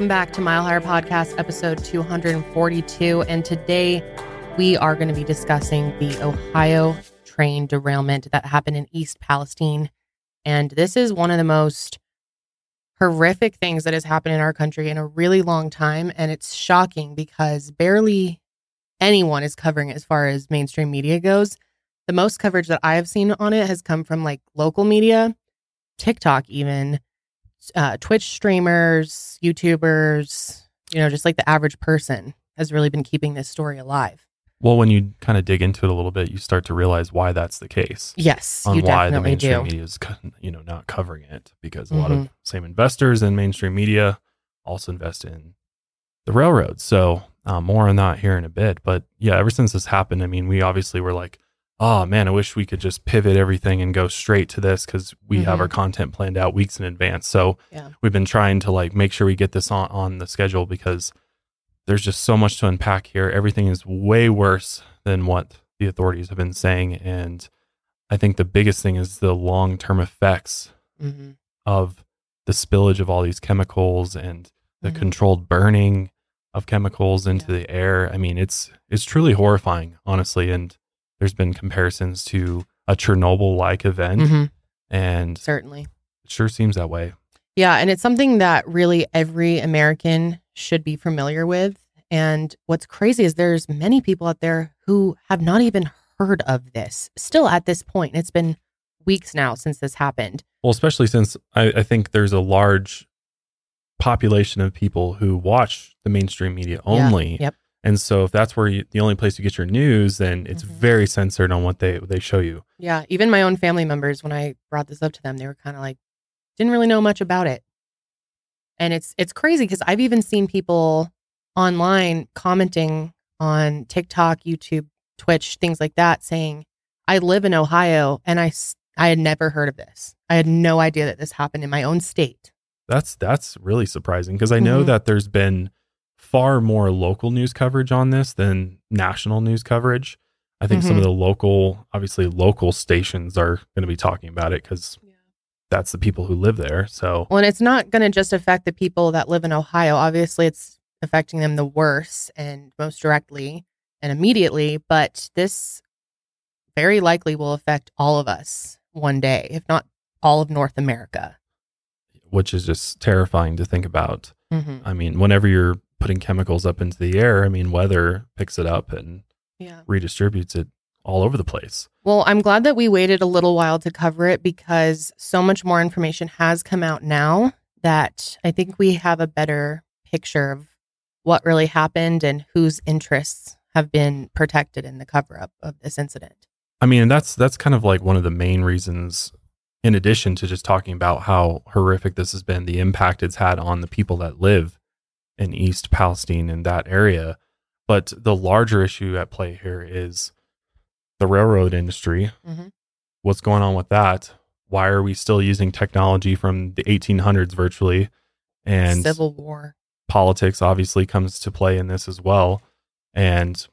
Welcome back to Mile Higher Podcast, episode 242. And today we are going to be discussing the Ohio train derailment that happened in East Palestine. And this is one of the most horrific things that has happened in our country in a really long time. And it's shocking because barely anyone is covering it as far as mainstream media goes. The most coverage that I have seen on it has come from like local media, TikTok, even uh, Twitch streamers, YouTubers, you know, just like the average person has really been keeping this story alive. Well, when you kind of dig into it a little bit, you start to realize why that's the case. Yes, on you why the mainstream do. media is, you know, not covering it because a lot of Mhm. same investors in mainstream media also invest in the railroads. So uh, more on that here in a bit. But yeah, ever since this happened, I mean, we obviously were like, oh man, I wish we could just pivot everything and go straight to this because we have Mhm. our content planned out weeks in advance. So Yeah. we've been trying to like make sure we get this on on the schedule because there's just so much to unpack here. Everything is way worse than what the authorities have been saying. And I think the biggest thing is the long term effects hmm of the spillage of all these chemicals and the Mhm. controlled burning of chemicals into Yeah. the air. I mean, it's it's truly horrifying, honestly. And there's been comparisons to a Chernobyl like event, hmm and Certainly. it sure seems that way. Yeah. And it's something that really every American should be familiar with. And what's crazy is there's many people out there who have not even heard of this still at this point. It's been weeks now since this happened. Well, especially since I, I think there's a large population of people who watch the mainstream media Yeah, only. Yep. And so if that's where you, the only place you get your news, then it's Mhm. very censored on what they they show you. Yeah. Even my own family members, when I brought this up to them, they were kind of like, didn't really know much about it. And it's it's crazy because I've even seen people online commenting on TikTok, YouTube, Twitch, things like that, saying, "I live in Ohio, and I I had never heard of this. I had no idea that this happened in my own state." That's that's really surprising because I know Mhm. that there's been far more local news coverage on this than national news coverage. I think some Mhm. of the local, obviously local stations are going to be talking about it because that's the people who live there. So Well, and it's not going to just affect the people that live in Ohio. Obviously, it's affecting them the worst and most directly and immediately, but this very likely will affect all of us one day, if not all of North America. which is just terrifying to think about. Mm-hmm. I mean, whenever you're putting chemicals up into the air, I mean, weather picks it up and Yeah. redistributes it all over the place. Well, I'm glad that we waited a little while to cover it because so much more information has come out now that I think we have a better picture of what really happened and whose interests have been protected in the cover up of this incident. I mean, that's that's kind of like one of the main reasons in addition to just talking about how horrific this has been, the impact it's had on the people that live in East Palestine in that area. But the larger issue at play here is the railroad industry. Mhm. What's going on with that? Why are we still using technology from the 1800s virtually? And Civil War. politics obviously comes to play in this as well. And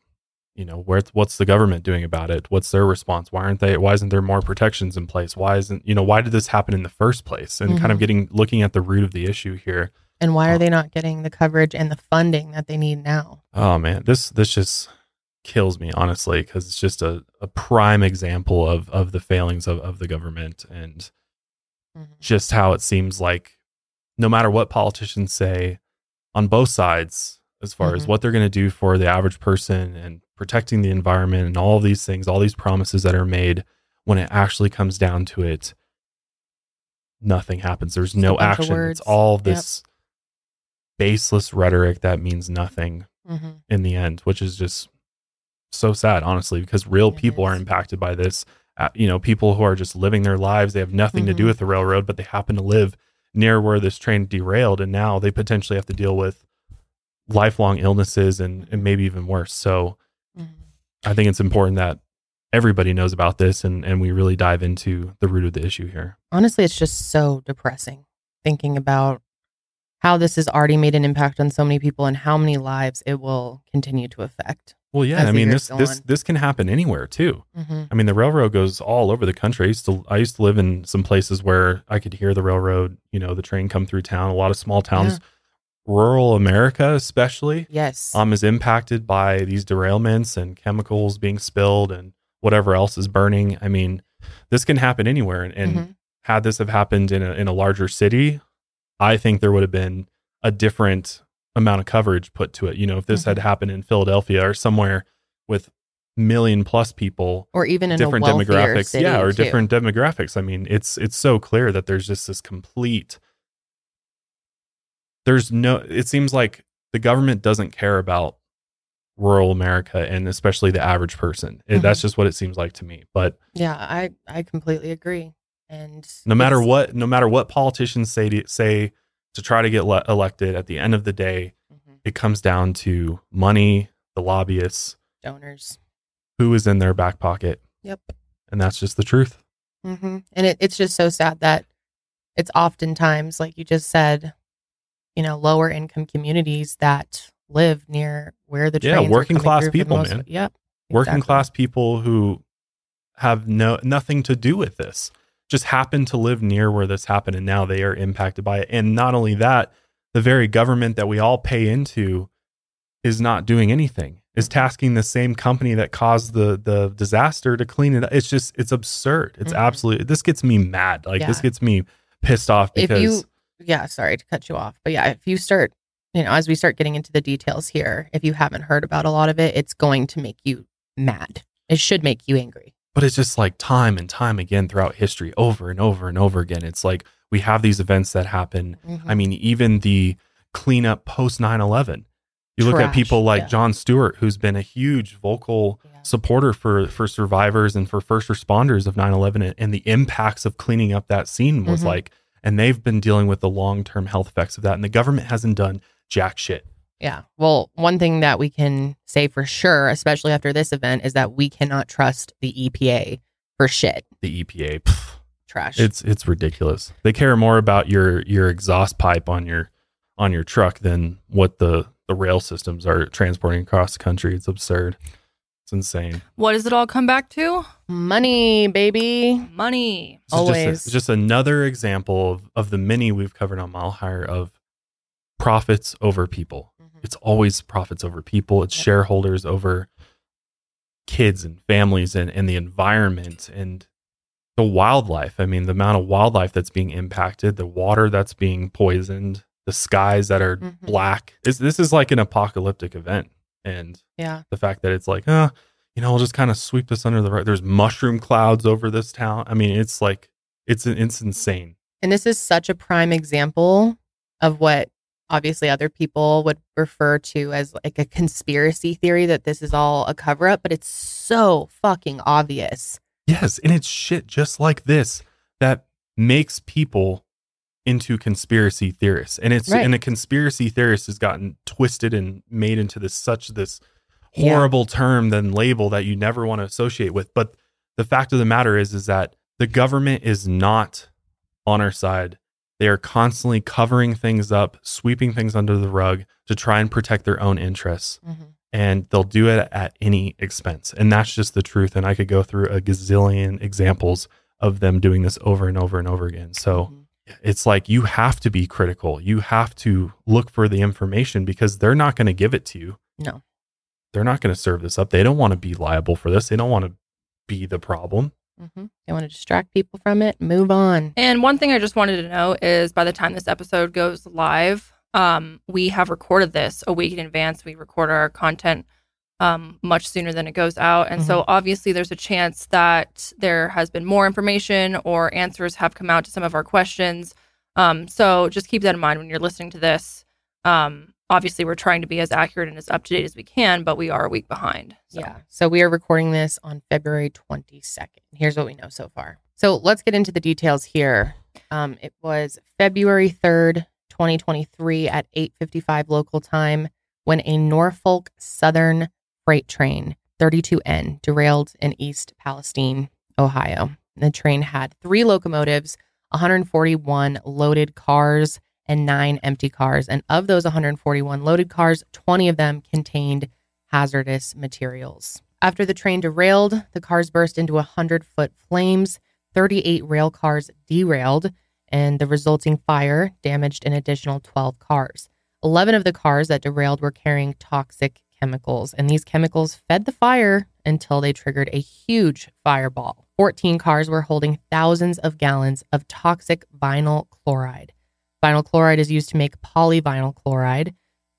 you know, where what's the government doing about it? What's their response? Why aren't they? Why isn't there more protections in place? Why isn't you know? Why did this happen in the first place? And kind of Mhm. getting looking at the root of the issue here. And why are they not getting the coverage and the funding that they need now? Oh man, this this just kills me honestly because it's just a, a prime example of of the failings of, of the government and just how it seems like no matter what politicians say on both sides as far as Mhm. what they're going to do for the average person and protecting the environment and all of these things all these promises that are made when it actually comes down to it nothing happens. There's no action. It's all this baseless rhetoric that means nothing Mm-hmm. in the end, which is just so sad, honestly, because real It people are impacted by this. Uh, you know, people who are just living their lives, they have nothing to do Mhm. with the railroad, but they happen to live near where this train derailed, and now they potentially have to deal with lifelong illnesses and, and maybe even worse. So I think it's important that everybody knows about this and, and we really dive into the root of the issue here. Honestly, it's just so depressing thinking about how this has already made an impact on so many people and how many lives it will continue to affect. Well, yeah, I mean this this on. this can happen anywhere too. Mm-hmm. I mean, the railroad goes all over the country. I used to I used to live in some places where I could hear the railroad, you know, the train come through town. A lot of small towns rural America, especially, Yes. um, is impacted by these derailments and chemicals being spilled and whatever else is burning. I mean, this can happen anywhere. And, and Mhm. had this have happened in a, in a larger city, I think there would have been a different amount of coverage put to it. You know, if this had happened in Philadelphia or somewhere with million plus people, or even in different demographics, yeah, or too. different demographics. I mean, it's it's so clear that there's just this complete. There's no. It seems like the government doesn't care about rural America and especially the average person. It- Mhm. That's just what it seems like to me. But Yeah, I I completely agree. And no matter what, no matter what politicians say to, say to try to get le- elected, at the end of the day, Mhm. it comes down to money, the lobbyists, donors. who is in their back pocket, Yep. and that's just the truth. hmm And it, it's just so sad that it's oftentimes, like you just said, you know, lower income communities that live near where the Yeah, working class through for the people, most- man. Yep. working exactly. class people who have no nothing to do with this just happen to live near where this happened and now they are impacted by it and not only that the very government that we all pay into is not doing anything is Mhm. tasking the same company that caused the the disaster to clean it up it's just it's absurd it's Mhm. absolutely this gets me mad like this gets me pissed off If you, yeah, sorry to cut you off, but yeah, if you start, you know, as we start getting into the details here, if you haven't heard about a lot of it, it's going to make you mad. It should make you angry. But it's just like time and time again throughout history over and over and over again it's like we have these events that happen Mhm. I mean, even the cleanup post 9 11. You look at people like yeah. Jon Stewart, who's been a huge vocal Yeah. supporter for, for survivors and for first responders of 9 11 and, and the impacts of cleaning up that scene was Mhm. like. And they've been dealing with the long term health effects of that. And the government hasn't done jack shit. Yeah. Well, one thing that we can say for sure, especially after this event, is that we cannot trust the EPA for shit. The EPA, pff, Trash. it's it's ridiculous. They care more about your your exhaust pipe on your on your truck than what the the rail systems are transporting across the country. It's absurd. It's insane. What does it all come back to? money, baby. Money. This is just a- Always. just, another example of, of the many we've covered on Mile Higher of profits over people. It's always profits over people. It's Yep. shareholders over kids and families and, and the environment and the wildlife. I mean, the amount of wildlife that's being impacted, the water that's being poisoned, the skies that are Mhm. black. This, this is like an apocalyptic event. And Yeah. the fact that it's like, uh, you know, we'll just kind of sweep this under the rug. There's mushroom clouds over this town. I mean, it's like, it's it's insane. And this is such a prime example of what obviously other people would refer to as like a conspiracy theory that this is all a cover up, but it's so fucking obvious. Yes, and it's shit just like this that makes people into conspiracy theorists. And it's Right. and a conspiracy theorist has gotten twisted and made into this such this Yeah. horrible term then label that you never want to associate with. But the fact of the matter is is that the government is not on our side. They are constantly covering things up, sweeping things under the rug to try and protect their own interests and they'll do it at any expense. And that's just the truth. And I could go through a gazillion examples of them doing this over and over and over again. So Mhm. it's like you have to be critical. You have to look for the information because they're not going to give it to you. No. They're not going to serve this up. They don't want to be liable for this. They don't want to be the problem. Hmm They want to distract people from it, move on. And one thing I just wanted to know is by the time this episode goes live, um, we have recorded this a week in advance. We record our content um, much sooner than it goes out. And so obviously there's a chance that there has been more information or answers have come out to some of our questions. Um, so just keep that in mind when you're listening to this. Um, obviously, we're trying to be as accurate and as up to date as we can, but we are a week behind. So. Yeah. So we are recording this on February 22nd. Here's what we know so far. So let's get into the details here. Um, it was February 3rd, 2023 at 8:55 local time when a Norfolk Southern freight train 32N derailed in East Palestine, Ohio. The train had three locomotives, 141 loaded cars, and nine empty cars. And of those 141 loaded cars, 20 of them contained hazardous materials. After the train derailed, the cars burst into 100 foot flames. 38 rail cars derailed, and the resulting fire damaged an additional 12 cars. 11 of the cars that derailed were carrying toxic chemicals, and these chemicals fed the fire until they triggered a huge fireball. 14 cars were holding thousands of gallons of toxic vinyl chloride. Vinyl chloride is used to make polyvinyl chloride,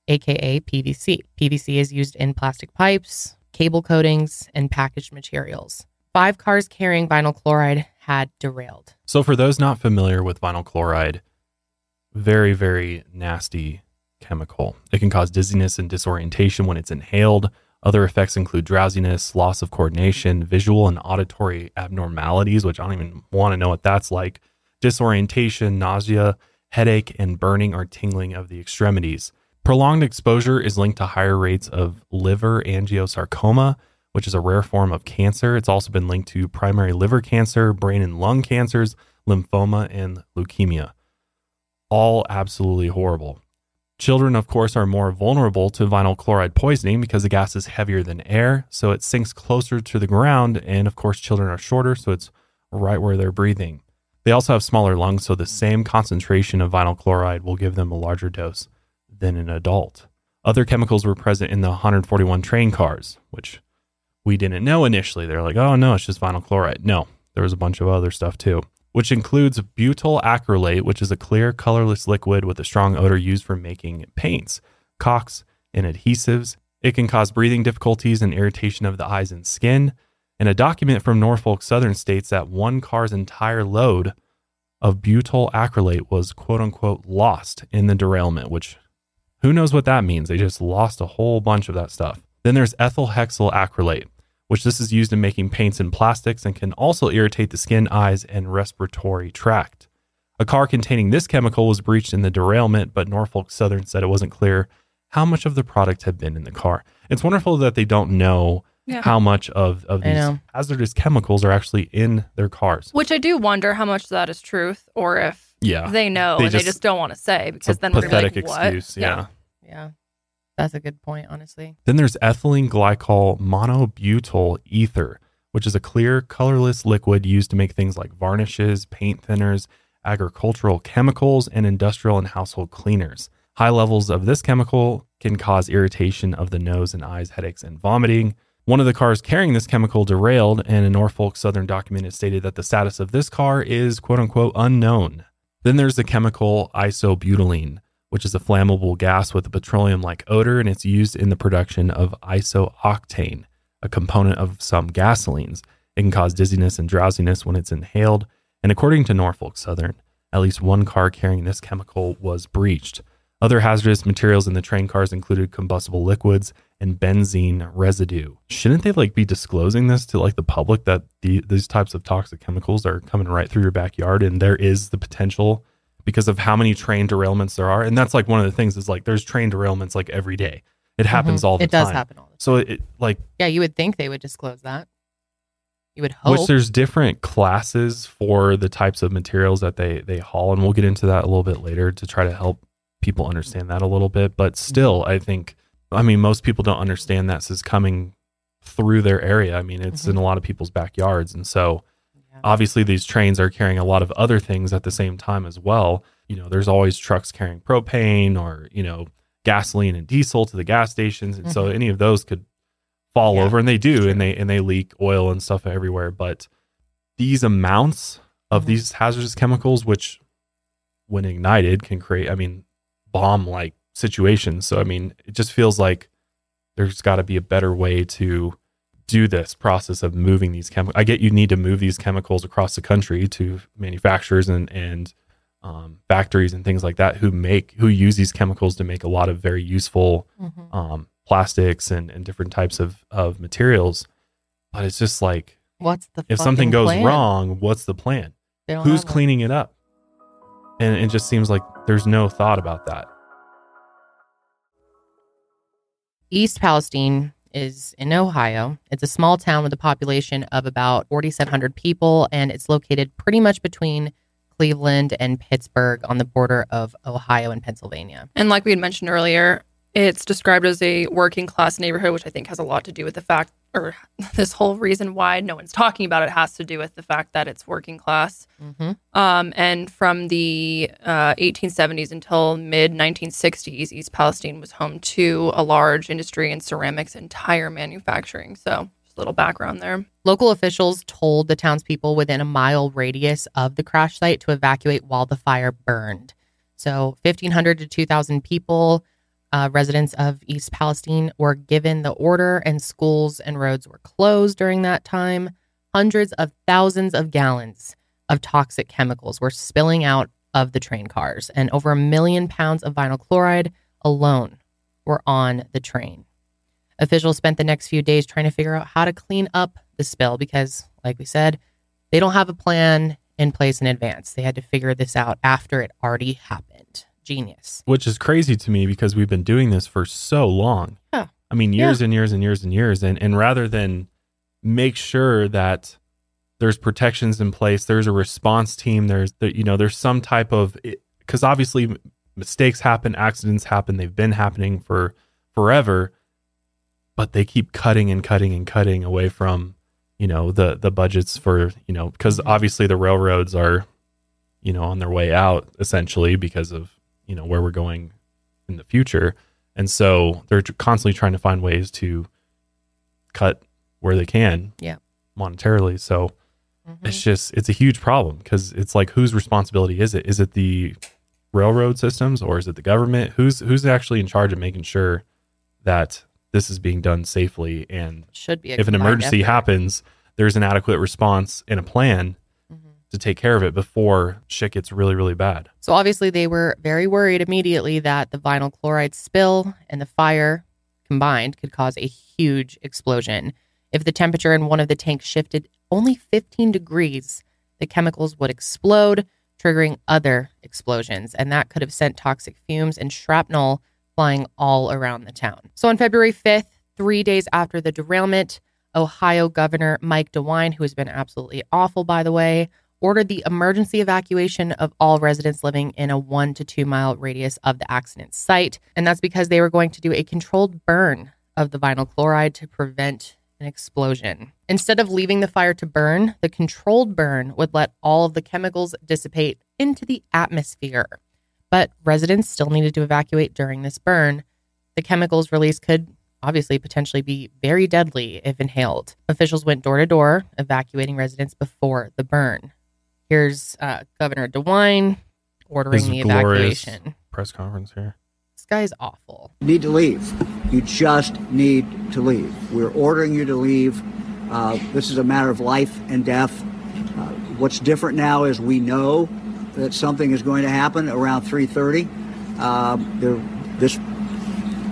aka PVC. PVC is used in plastic pipes, cable coatings, and packaged materials. Five cars carrying vinyl chloride had derailed. So, for those not familiar with vinyl chloride, very, very nasty chemical. It can cause dizziness and disorientation when it's inhaled. Other effects include drowsiness, loss of coordination, visual and auditory abnormalities, which I don't even want to know what that's like, disorientation, nausea, headache, and burning or tingling of the extremities. Prolonged exposure is linked to higher rates of liver angiosarcoma, which is a rare form of cancer. It's also been linked to primary liver cancer, brain and lung cancers, lymphoma, and leukemia. All absolutely horrible. Children, of course, are more vulnerable to vinyl chloride poisoning because the gas is heavier than air, so it sinks closer to the ground. And of course, children are shorter, so it's right where they're breathing. They also have smaller lungs, so the same concentration of vinyl chloride will give them a larger dose than an adult. Other chemicals were present in the 141 train cars, which we didn't know initially. They're like, oh no, it's just vinyl chloride. No, there was a bunch of other stuff too which includes butyl acrylate, which is a clear, colorless liquid with a strong odor used for making paints, caulks, and adhesives. It can cause breathing difficulties and irritation of the eyes and skin. And a document from Norfolk Southern states that one car's entire load of butyl acrylate was quote unquote lost in the derailment, which who knows what that means? They just lost a whole bunch of that stuff. Then there's ethyl hexyl acrylate which this is used in making paints and plastics and can also irritate the skin, eyes, and respiratory tract. A car containing this chemical was breached in the derailment, but Norfolk Southern said it wasn't clear how much of the product had been in the car. It's wonderful that they don't know yeah. how much of, of these hazardous chemicals are actually in their cars. Which I do wonder how much that is truth or if yeah, they know they and just, they just don't want to say because then we're like, excuse. What? Yeah. yeah. yeah. That's a good point, honestly. Then there's ethylene glycol monobutyl ether, which is a clear, colorless liquid used to make things like varnishes, paint thinners, agricultural chemicals, and industrial and household cleaners. High levels of this chemical can cause irritation of the nose and eyes, headaches, and vomiting. One of the cars carrying this chemical derailed, and a Norfolk Southern document has stated that the status of this car is quote unquote unknown. Then there's the chemical isobutylene, which is a flammable gas with a petroleum like odor, and it's used in the production of isooctane, a component of some gasolines. It can cause dizziness and drowsiness when it's inhaled. And according to Norfolk Southern, at least one car carrying this chemical was breached. Other hazardous materials in the train cars included combustible liquids and benzene residue. Shouldn't they like be disclosing this to like the public that the, these types of toxic chemicals are coming right through your backyard and there is the potential because of how many train derailments there are. And that's like one of the things is like there's train derailments like every day. It mm-hmm. happens mm-hmm. all the it time. It does happen all the time. So it, it, like Yeah, you would think they would disclose that. You would hope. Which there's different classes for the types of materials that they they haul and we'll get into that a little bit later to try to help people understand that a little bit, but still I think I mean most people don't understand that this is coming through their area. I mean, it's mm-hmm. in a lot of people's backyards and so Obviously, these trains are carrying a lot of other things at the same time as well. You know, there's always trucks carrying propane or, you know, gasoline and diesel to the gas stations. And mm-hmm. so any of those could fall yeah, over and they do and they and they leak oil and stuff everywhere. But these amounts of mm-hmm. these hazardous chemicals, which when ignited can create, I mean, bomb like situations. So I mean, it just feels like there's got to be a better way to do this process of moving these chemicals. I get you need to move these chemicals across the country to manufacturers and and um, factories and things like that who make who use these chemicals to make a lot of very useful mm-hmm. um, plastics and, and different types of of materials. But it's just like, what's the if something goes plan? wrong? What's the plan? Who's cleaning it up? And it just seems like there's no thought about that. East Palestine is in Ohio. It's a small town with a population of about 4,700 people, and it's located pretty much between Cleveland and Pittsburgh on the border of Ohio and Pennsylvania. And like we had mentioned earlier, It's described as a working class neighborhood, which I think has a lot to do with the fact, or this whole reason why no one's talking about it has to do with the fact that it's working class. Mm-hmm. Um, and from the uh, 1870s until mid 1960s, East Palestine was home to a large industry in ceramics and tire manufacturing. So, just a little background there. Local officials told the townspeople within a mile radius of the crash site to evacuate while the fire burned. So, 1,500 to 2,000 people, uh, residents of East Palestine, were given the order, and schools and roads were closed during that time. Hundreds of thousands of gallons of toxic chemicals were spilling out of the train cars, and over a million pounds of vinyl chloride alone were on the train. Officials spent the next few days trying to figure out how to clean up the spill because, like we said, they don't have a plan in place in advance. They had to figure this out after it already happened. Genius. which is crazy to me because we've been doing this for so long. Yeah. I mean, years and years and years and years. And, and rather than make sure that there's protections in place, there's a response team, there's, there, you know, there's some type of, because obviously mistakes happen, accidents happen, they've been happening for forever, but they keep cutting and cutting and cutting away from, you know, the, the budgets for, you know, because obviously the railroads are, you know, on their way out essentially because of, you know, where we're going in the future. And so they're constantly trying to find ways to cut where they can. Yeah. Monetarily. So mm-hmm. it's just it's a huge problem because it's like whose responsibility is it? Is it the railroad systems or is it the government? Who's who's actually in charge of making sure that this is being done safely and Should be if an emergency effort. happens, there's an adequate response and a plan. To take care of it before shit gets really, really bad. So obviously they were very worried immediately that the vinyl chloride spill and the fire combined could cause a huge explosion. If the temperature in one of the tanks shifted only 15 degrees, the chemicals would explode, triggering other explosions, and that could have sent toxic fumes and shrapnel flying all around the town. So on February 5th, 3 days after the derailment, Ohio Governor Mike DeWine, who has been absolutely awful by the way, ordered the emergency evacuation of all residents living in a one to two mile radius of the accident site. And that's because they were going to do a controlled burn of the vinyl chloride to prevent an explosion. Instead of leaving the fire to burn, the controlled burn would let all of the chemicals dissipate into the atmosphere. But residents still needed to evacuate during this burn. The chemicals released could obviously potentially be very deadly if inhaled. Officials went door to door, evacuating residents before the burn. Here's uh, Governor DeWine ordering His the evacuation. Press conference here. This guy's awful. You need to leave. You just need to leave. We're ordering you to leave. Uh, this is a matter of life and death. Uh, what's different now is we know that something is going to happen around 3:30. Uh, this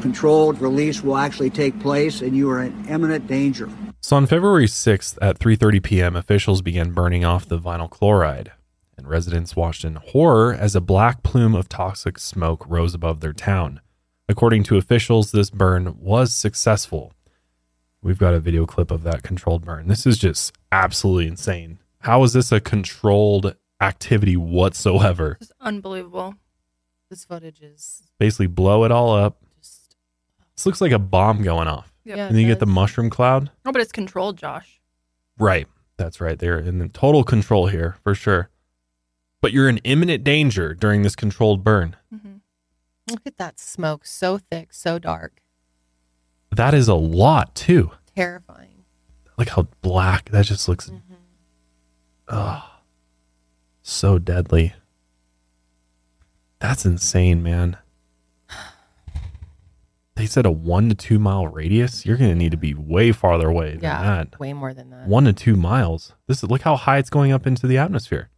controlled release will actually take place, and you are in imminent danger. So on February 6th at 3:30 p.m., officials began burning off the vinyl chloride, and residents watched in horror as a black plume of toxic smoke rose above their town. According to officials, this burn was successful. We've got a video clip of that controlled burn. This is just absolutely insane. How is this a controlled activity whatsoever? It's unbelievable. This footage is Basically blow it all up. just. This looks like a bomb going off. Yep. Yeah, And then you it get the mushroom cloud. Oh, but it's controlled, Josh. Right. That's right. They're in total control here for sure. But you're in imminent danger during this controlled burn. hmm Look at that smoke, so thick, so dark, That is a lot too. terrifying. Look how black that just looks. Ugh. So deadly. That's insane, man. They said a one to two mile radius. You're going to need to be way farther away than Yeah, that. way more than that. One to two miles. This is look how high it's going up into the atmosphere.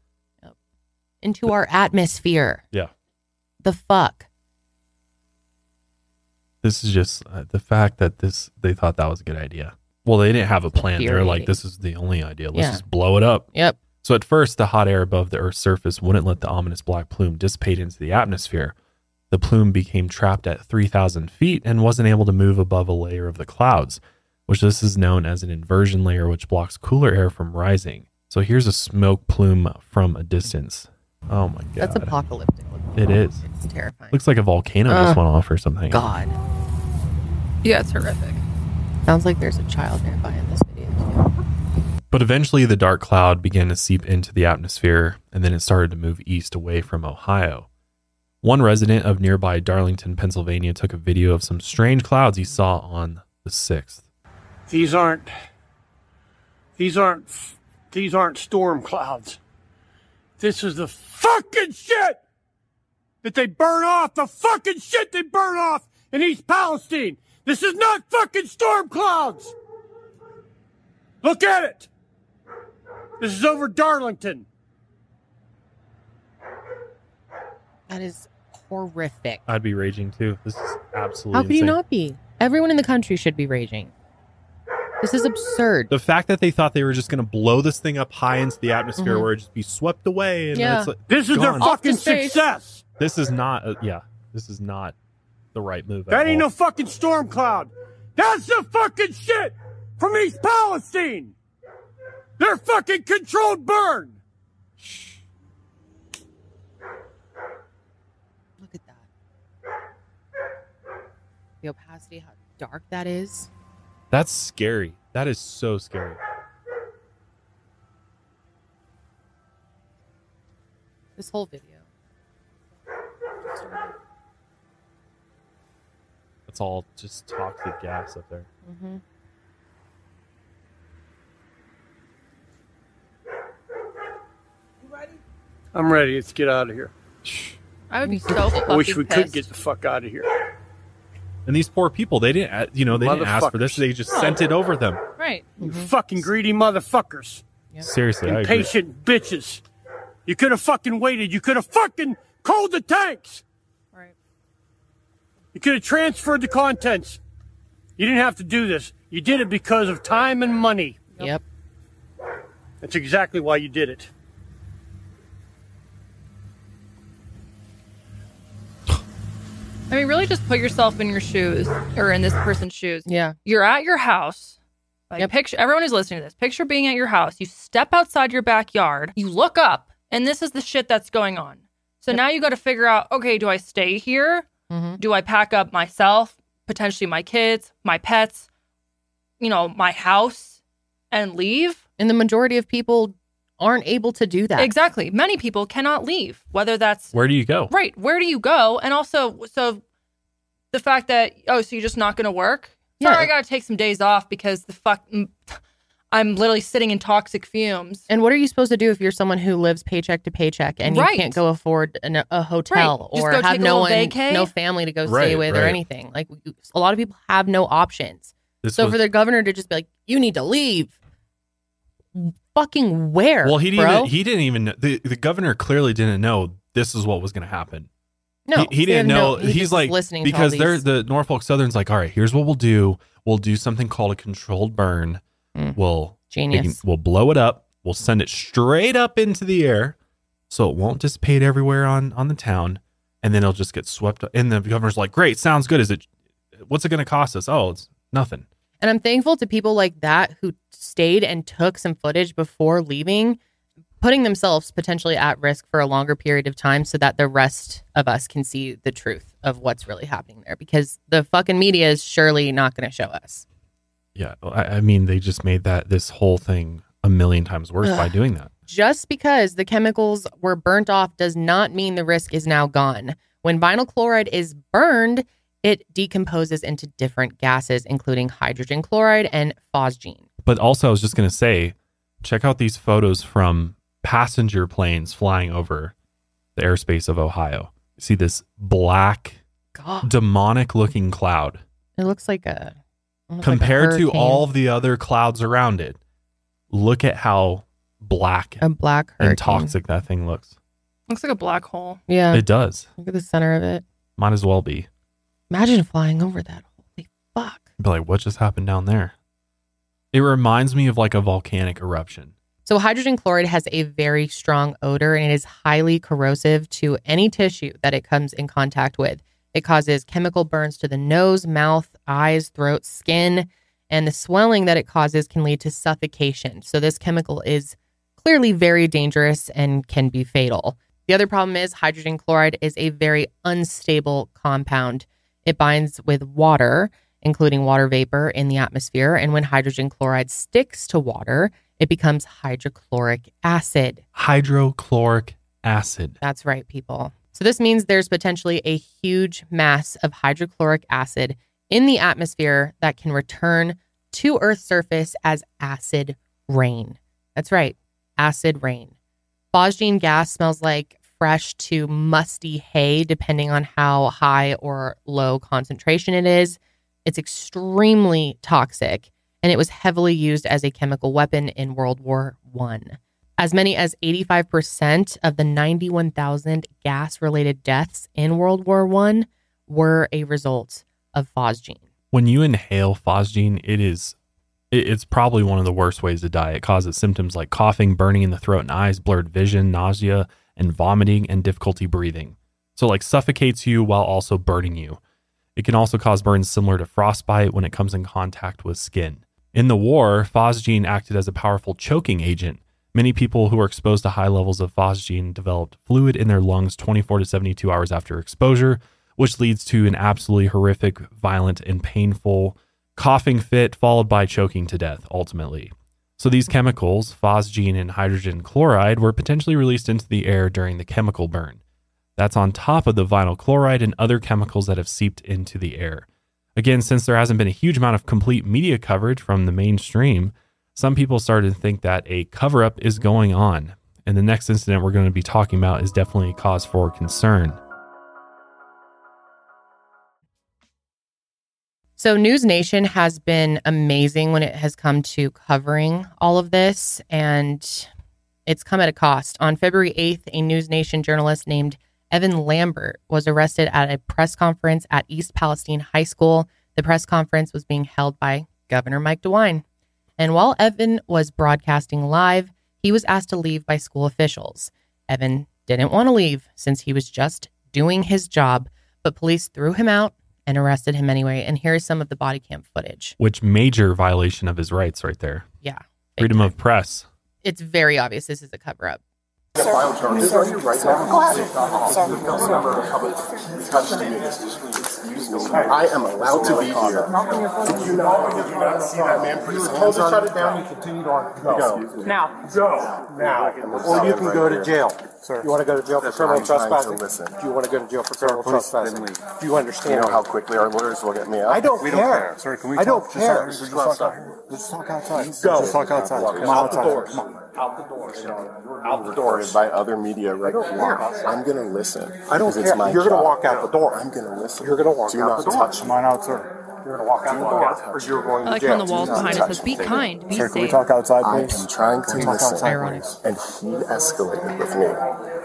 Into our atmosphere. Yeah. The fuck. this is just uh, the fact that this they thought that was a good idea. Well, they didn't have a plan. They're like, this is the only idea. Let's Yeah. just blow it up. Yep. So at first, the hot air above the Earth's surface wouldn't let the ominous black plume dissipate into the atmosphere. The plume became trapped at 3,000 feet and wasn't able to move above a layer of the clouds, which this is known as an inversion layer, which blocks cooler air from rising. So here's a smoke plume from a distance. Oh my god! That's apocalyptic. looking. It is. It's terrifying. Looks like a volcano Ugh. just uh, went off or something. God. Yeah, it's horrific. Sounds like there's a child nearby in this video. Too. But eventually, the dark cloud began to seep into the atmosphere, and then it started to move east away from Ohio. One resident of nearby Darlington, Pennsylvania, took a video of some strange clouds he saw on the 6th. These aren't. These aren't. These aren't storm clouds. This is the fucking shit that they burn off. The fucking shit they burn off in East Palestine. This is not fucking storm clouds. Look at it. This is over Darlington. That is horrific. I'd be raging too. This is absolutely How could you not be? Everyone in the country should be raging. This is absurd. The fact that they thought they were just going to blow this thing up high into the atmosphere Mhm. where it just be swept away, and Yeah. it's like, This is their fucking Off to space. success. this is not. A, yeah, this is not the right move. at That ain't all. no fucking storm cloud. That's the fucking shit from East Palestine. Their fucking controlled burn. Look at that. The opacity, how dark that is. That's scary. That is so scary. This whole video. It's all just toxic gas up there. Mm-hmm. I'm ready. Let's get out of here. I would be so fucking I wish we could get the fuck out of here. And these poor people, they didn't, uh, you know, they didn't ask for this. They just sent it over them. right. You fucking greedy motherfuckers. Seriously, I agree. Impatient bitches. You could have fucking waited. You could have fucking cold the tanks. Right. You could have transferred the contents. You didn't have to do this. You did it because of time and money. Yep. That's exactly why you did it. I mean, really just put yourself in your shoes or in this person's shoes. Yeah. You're at your house. Like Yep. picture everyone who's listening to this. Picture being at your house. You step outside your backyard. You look up, and this is the shit that's going on. So now you got to figure out. Okay, do I stay here? Mm-hmm. Do I pack up myself, potentially my kids, my pets, you know, my house, and leave? And the majority of people aren't able to do that. Exactly. Many people cannot leave. Whether that's Where do you go? Right. Where do you go? And also, so the fact that oh, so you're just not going to work? Yeah. Sorry, I got to take some days off because the fuck, I'm literally sitting in toxic fumes. And what are you supposed to do if you're someone who lives paycheck to paycheck and you Right. can't go afford an, a hotel Right. Just or go have take no little one, vacay. no family to go stay Right, with or anything? Like a lot of people have no options. This So was- for the governor to just be like, "You need to leave," fucking where? well, he didn't. bro? Even, he didn't even. know- The the governor clearly didn't know this is what was going to happen. no, he, he didn't no- know. he he's like listening because they're these- the Norfolk Southern's like, all right, here's what we'll do. We'll do something called a controlled burn. Mm. We'll genius. can- we'll blow it up. We'll send it straight up into the air, so it won't dissipate everywhere on on the town, and then it'll just get swept. up. And the governor's like, great, sounds good. Is it? What's it going to cost us? Oh, it's nothing. And I'm thankful to people like that who stayed and took some footage before leaving, putting themselves potentially at risk for a longer period of time so that the rest of us can see the truth of what's really happening there because the fucking media is surely not going to show us. Yeah, I, I mean, they just made that this whole thing a million times worse by doing that. Just because the chemicals were burnt off does not mean the risk is now gone. When vinyl chloride is burned, it decomposes into different gases, including hydrogen chloride and phosgene. But also, I was just going to say, check out these photos from passenger planes flying over the airspace of Ohio. See this black, God, demonic looking cloud it looks like a almost like a compared to all of the other clouds around it. Look at how black a black hurricane. and toxic that thing looks. Looks like a black hole. Yeah, It does. look at the center of it. Might as well be. Imagine flying over that. Holy fuck! Be like, what just happened down there? It reminds me of like a volcanic eruption. So hydrogen chloride has a very strong odor and it is highly corrosive to any tissue that it comes in contact with. It causes chemical burns to the nose, mouth, eyes, throat, skin, and the swelling that it causes can lead to suffocation. So this chemical is clearly very dangerous and can be fatal. The other problem is hydrogen chloride is a very unstable compound. It binds with water, including water vapor in the atmosphere. And when hydrogen chloride sticks to water, it becomes hydrochloric acid. Hydrochloric acid. That's right, people. So this means there's potentially a huge mass of hydrochloric acid in the atmosphere that can return to Earth's surface as acid rain. That's right, acid rain. Phosgene gas smells like fresh to musty hay, depending on how high or low concentration it is. It's extremely toxic, and it was heavily used as a chemical weapon in World War One. As many as 85% of the 91,000 gas related deaths in World War I were a result of phosgene. When you inhale phosgene, it is it's probably one of the worst ways to die. It causes symptoms like coughing, burning in the throat and eyes, blurred vision, nausea, and vomiting and difficulty breathing. So like suffocates you while also burning you. It can also cause burns similar to frostbite when it comes in contact with skin. In the war, phosgene acted as a powerful choking agent. Many people who were exposed to high levels of phosgene developed fluid in their lungs 24 to 72 hours after exposure, which leads to an absolutely horrific, violent, and painful coughing fit followed by choking to death ultimately. So these chemicals, phosgene and hydrogen chloride, were potentially released into the air during the chemical burn. That's on top of the vinyl chloride and other chemicals that have seeped into the air. Again, since there hasn't been a huge amount of complete media coverage from the mainstream, some people started to think that a cover up is going on. And the next incident we're going to be talking about is definitely a cause for concern. So, News Nation has been amazing when it has come to covering all of this, and it's come at a cost. On February 8th, a News Nation journalist named Evan Lambert was arrested at a press conference at East Palestine High School. The press conference was being held by Governor Mike DeWine. And while Evan was broadcasting live, he was asked to leave by school officials. Evan didn't want to leave since he was just doing his job, but police threw him out and arrested him anyway. And here's some of the body cam footage. Which major violation of his rights right there. Yeah. Freedom time. of press. It's very obvious this is a cover up. I am allowed to be here. Did you not, did you not see that man put his hands on shut it down, you continue on. Go. Now. Go. Now. Or you can go to jail. You want to go to jail for criminal I'm trying to trespassing? listen. Do you want to go to jail for criminal please, trespassing? then Do you You understand? know how quickly our lawyers will get me out? I don't we care. Don't care. Sir, can we I don't talk? care. Just, just talk outside. Let's talk outside. Go. Let's talk outside. Come on out outside. the doors. Come on. Out the doors. Out the doors by other media right here. I'm gonna listen. I don't because it's care. my You're gonna walk out the door. I'm gonna listen. You're gonna walk Do out not the door. touch Come on out, sir. You're gonna walk out the door, or you're going I to like jail. when the walls behind us says, "Be kind, be Sir, can we talk outside, please? I please? am trying to Can we talk listen. Ironic. and he escalated with me.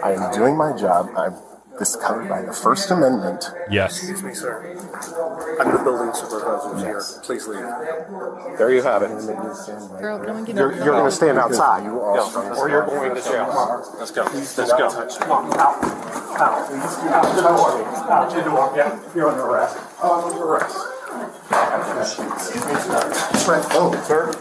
I am doing my job. I'm this is covered by the First Amendment. Yes. Excuse me, sir. I'm the building supervisor here. Please leave. There you have it. Girl, no one give You're, you're going to stand outside. You are Yeah. strong. Or you're going to jail. Come on. Let's go. Let's go. Come on. Out. Out. Out. Yeah. You're under arrest. Oh, under arrest. Excuse me, sir. Oh, Sir?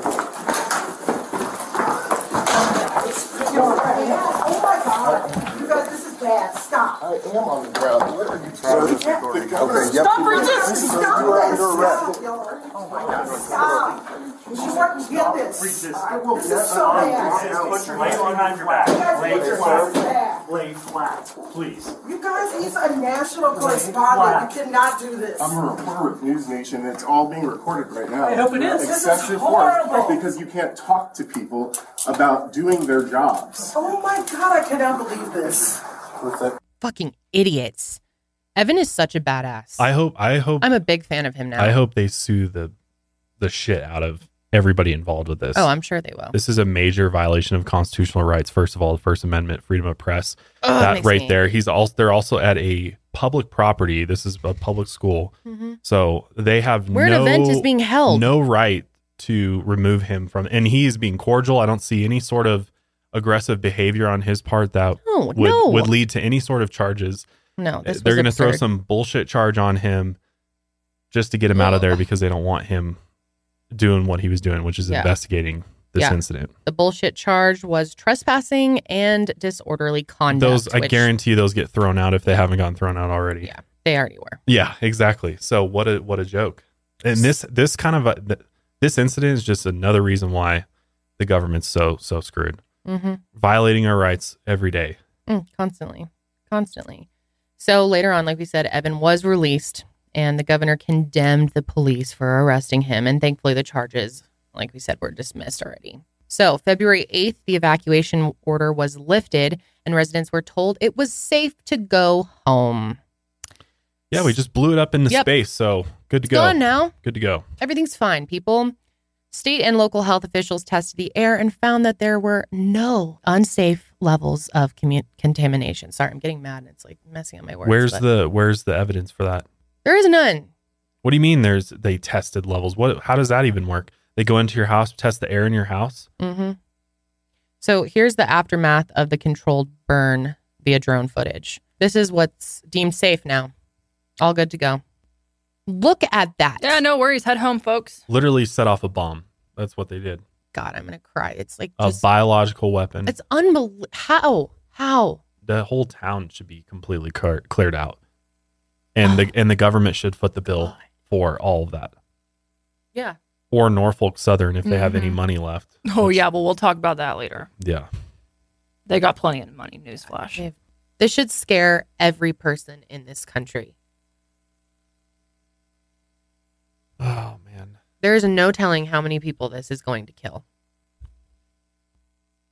Oh my God. You guys, this is bad. Stop. I am on the ground. What are you trying to Okay, yep. Stop resisting. Stop You are this. under arrest. Stop. Oh my God. Stop. You want to get this. I will This is so bad. Put your leg behind your back. You guys, Lay this is flat. Lay flat, please. You guys, he's a national correspondent. You cannot do this. I'm a reporter with News Nation. It's all being recorded right now. I hope it is. This is Excessive horrible. force because you can't talk to people about doing their jobs. Oh my God, I cannot believe this. Fucking idiots. Evan is such a badass. I hope I hope I'm a big fan of him now. I hope they sue the the shit out of everybody involved with this. Oh, I'm sure they will. this is a major violation of constitutional rights. First of all, the First Amendment, freedom of press. Oh, it that right me- there. He's also they're also at a public property. This is a public school, Mhm. so they have Where no an event is being held. no right to remove him from. And he is being cordial. I don't see any sort of aggressive behavior on his part that No, would no. would lead to any sort of charges. No, this They're going to throw some bullshit charge on him just to get him out of there because they don't want him doing what he was doing, which is Yeah. investigating this Yeah. incident. The bullshit charge was trespassing and disorderly conduct. Those I which guarantee those get thrown out if they haven't gotten thrown out already. Yeah. they already were. Yeah, exactly. So what a what a joke. And this this kind of a, this incident is just another reason why the government's so so screwed. Mm-hmm. Violating our rights every day. Mm, constantly, constantly. So later on, like we said, Evan was released, and the governor condemned the police for arresting him. And thankfully, the charges, like we said, were dismissed already. So February 8th, the evacuation order was lifted, and residents were told it was safe to go home. Yeah, we just blew it up into Yep. space, so good to It's go. gone now. Good to go. Everything's fine, people. State and local health officials tested the air and found that there were no unsafe levels of contamination. Sorry, I'm getting mad and it's like messing up my words. where's but the where's the evidence for that? There is none. What do you mean there's they tested levels? What how does that even work? They go into your house, test the air in your house? hmm So here's the aftermath of the controlled burn via drone footage. This is what's deemed safe now. All good to go. Look at that. Yeah, no worries. Head home, folks. Literally set off a bomb. That's what they did. God, I'm gonna cry. It's like A biological weapon. it's unbelievable. How? How? the whole town should be completely clear, cleared out. And the and the government should foot the bill for all of that. Yeah. Or Norfolk Southern if they have any Mhm. money left. Oh yeah, well we'll talk about that later. Yeah. They got plenty of money. Newsflash. They've- This should scare every person in this country. Oh man. There is no telling how many people this is going to kill.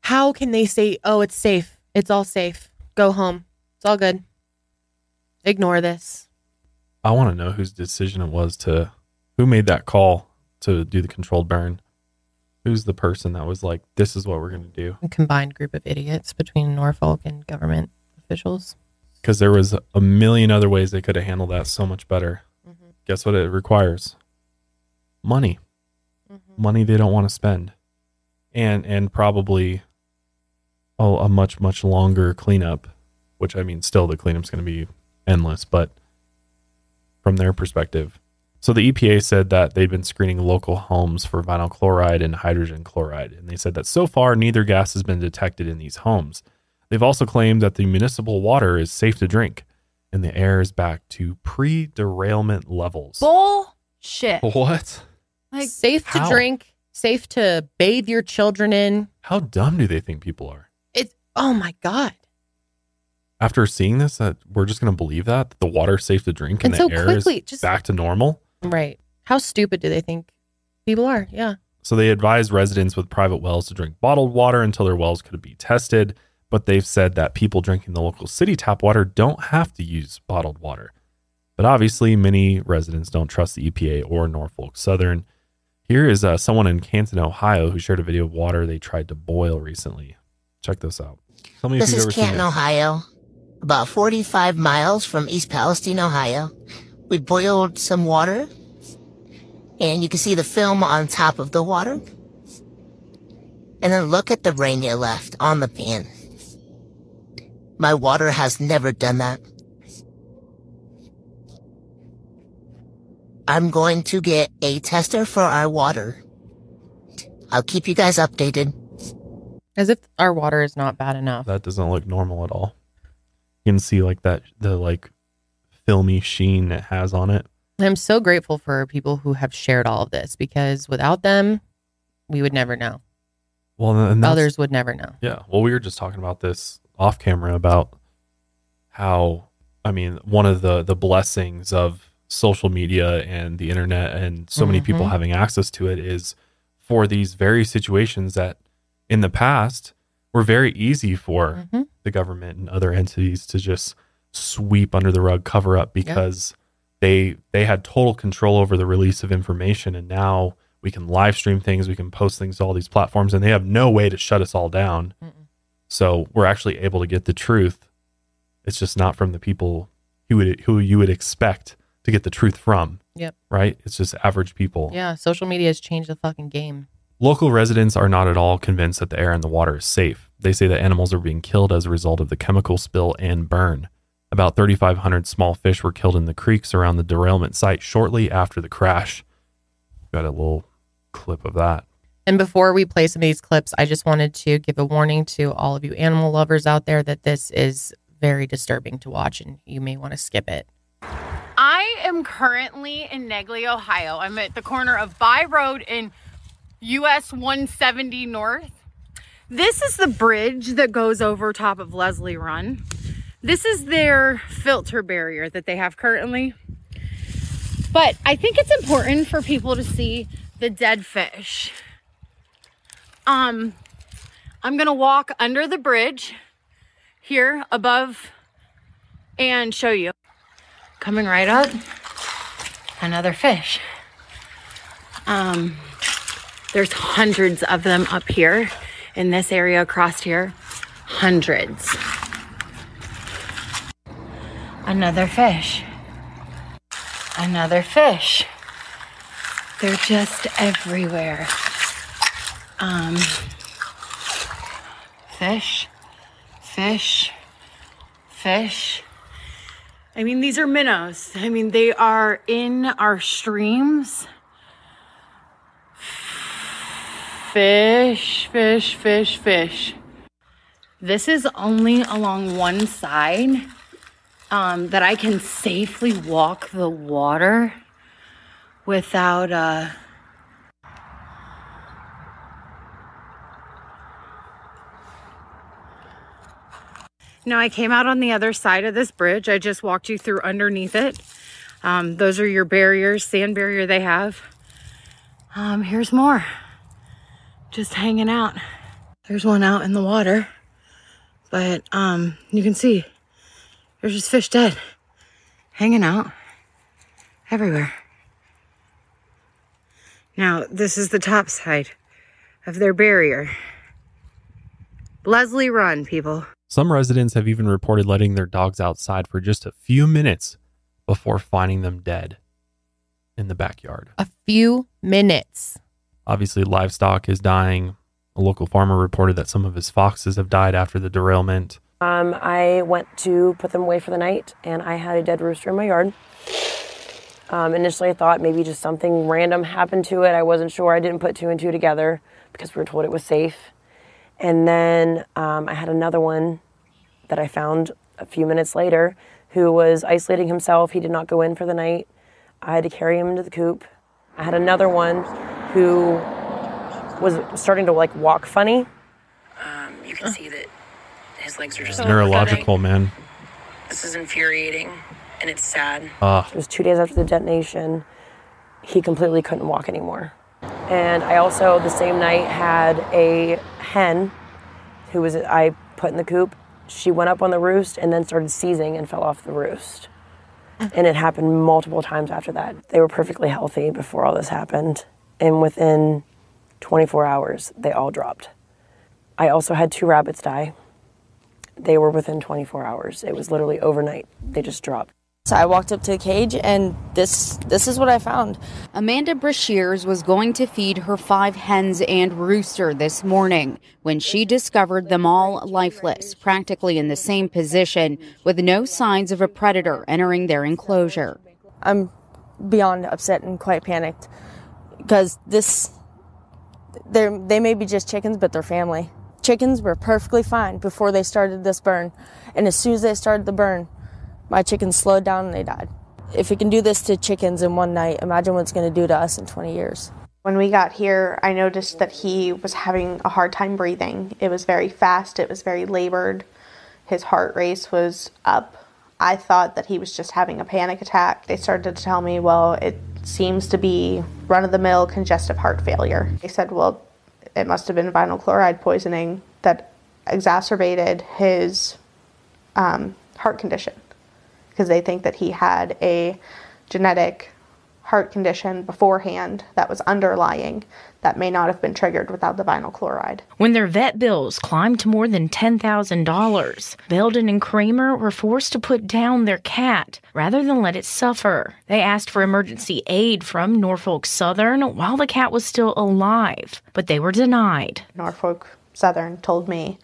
How can they say, oh, it's safe? It's all safe. Go home. It's all good. Ignore this. I want to know whose decision it was to who made that call to do the controlled burn. Who's the person that was like, "This is what we're going to do"? A combined group of idiots between Norfolk and government officials. Because there was a million other ways they could have handled that so much better. Mm-hmm. Guess what? It requires money, mm-hmm. money they don't want to spend, and and probably a, a much much longer cleanup. Which I mean, still the cleanup's going to be endless, but from their perspective. So the EPA said that they'd been screening local homes for vinyl chloride and hydrogen chloride, and they said that so far neither gas has been detected in these homes. They've also claimed that the municipal water is safe to drink, and the air is back to pre-derailment levels. Bullshit. What? Like safe to drink, safe to bathe your children in. How dumb do they think people are? It's, oh my God. After seeing this, that we're just going to believe that, that the water's safe to drink and, And so the air quickly, is just- back to normal. Right. How stupid do they think people are? Yeah. So they advised residents with private wells to drink bottled water until their wells could be tested. But they've said that people drinking the local city tap water don't have to use bottled water. But obviously, many residents don't trust the EPA or Norfolk Southern. Here is uh, someone in Canton, Ohio, who shared a video of water they tried to boil recently. Check this out. Tell me This if you've is ever Canton, this. Ohio, about 45 miles from East Palestine, Ohio. We boiled some water, and you can see the film on top of the water. And then look at the rain you left on the pan. My water has never done that. I'm going to get a tester for our water. I'll keep you guys updated. As if our water is not bad enough. That doesn't look normal at all. You can see like that, the like filmy sheen it has on it. I'm so grateful for people who have shared all of this because without them, we would never know. Well, and Others would never know. Yeah. Well, we were just talking about this off camera about how I mean, one of the the blessings of social media and the internet and so many people having access to it is for these very situations that in the past were very easy for Mhm. the government and other entities to just sweep under the rug, cover up because they they had total control over the release of information and now we can live stream things, we can post things to all these platforms and they have no way to shut us all down. So we're actually able to get the truth. It's just not from the people who would who you would expect to get the truth from, Yep. right? It's just average people. Yeah. Social media has changed the fucking game. Local residents are not at all convinced that the air and the water is safe. They say that animals are being killed as a result of the chemical spill and burn. About 3,500 small fish were killed in the creeks around the derailment site shortly after the crash. Got a little clip of that. And before we play some of these clips, I just wanted to give a warning to all of you animal lovers out there that this is very disturbing to watch and you may want to skip it. I am currently in Negley, Ohio. I'm at the corner of By Road in US 170 North. This is the bridge that goes over top of Leslie Run. This is their filter barrier that they have currently. But I think it's important for people to see the dead fish. Um, I'm gonna walk under the bridge here above and show you. Coming right up, another fish. Um, there's hundreds of them up here in this area across here. Hundreds. Another fish. Another fish. They're just everywhere. Um, fish, fish, fish. I mean, these are minnows. I mean, they are in our streams. Fish, fish, fish, fish. This is only along one side um, that I can safely walk the water without uh, Now, I came out on the other side of this bridge. I just walked you through underneath it. Um, those are your barriers, sand barrier they have. Um, here's more. Just hanging out. There's one out in the water. But um, you can see there's just fish dead. Hanging out everywhere. Now, this is the top side of their barrier. Leslie Run, people. Some residents have even reported letting their dogs outside for just a few minutes before finding them dead in the backyard. A few minutes. Obviously, livestock is dying. A local farmer reported that some of his foxes have died after the derailment. Um, I went to put them away for the night, and I had a dead rooster in my yard. Um, initially, I thought maybe just something random happened to it. I wasn't sure. I didn't put two and two together because we were told it was safe. And then um, I had another one that I found a few minutes later who was isolating himself. He did not go in for the night. I had to carry him into the coop. I had another one who was starting to like walk funny. Um, you can see that his legs are just Neurological, man. This is infuriating and it's sad. Ah. It was two days after the detonation. He completely couldn't walk anymore. And I also, the same night, had a hen who was I put in the coop. She went up on the roost and then started seizing and fell off the roost. And it happened multiple times after that. They were perfectly healthy before all this happened. And within 24 hours, they all dropped. I also had two rabbits die. They were within 24 hours. It was literally overnight. They just dropped. So I walked up to the cage and this this is what I found. Amanda Brashears was going to feed her five hens and rooster this morning when she discovered them all lifeless, practically in the same position, with no signs of a predator entering their enclosure. I'm beyond upset and quite panicked because this they they may be just chickens but they're family. Chickens were perfectly fine before they started this burn. And as soon as they started the burn, my chickens slowed down and they died. If it can do this to chickens in one night, imagine what it's going to do to us in 20 years. When we got here, I noticed that he was having a hard time breathing. It was very fast, it was very labored. His heart rate was up. I thought that he was just having a panic attack. They started to tell me, well, it seems to be run of the mill congestive heart failure. They said, well, it must have been vinyl chloride poisoning that exacerbated his um, heart condition because they think that he had a genetic heart condition beforehand that was underlying that may not have been triggered without the vinyl chloride. When their vet bills climbed to more than $10,000, Belden and Kramer were forced to put down their cat rather than let it suffer. They asked for emergency aid from Norfolk Southern while the cat was still alive, but they were denied. Norfolk Southern told me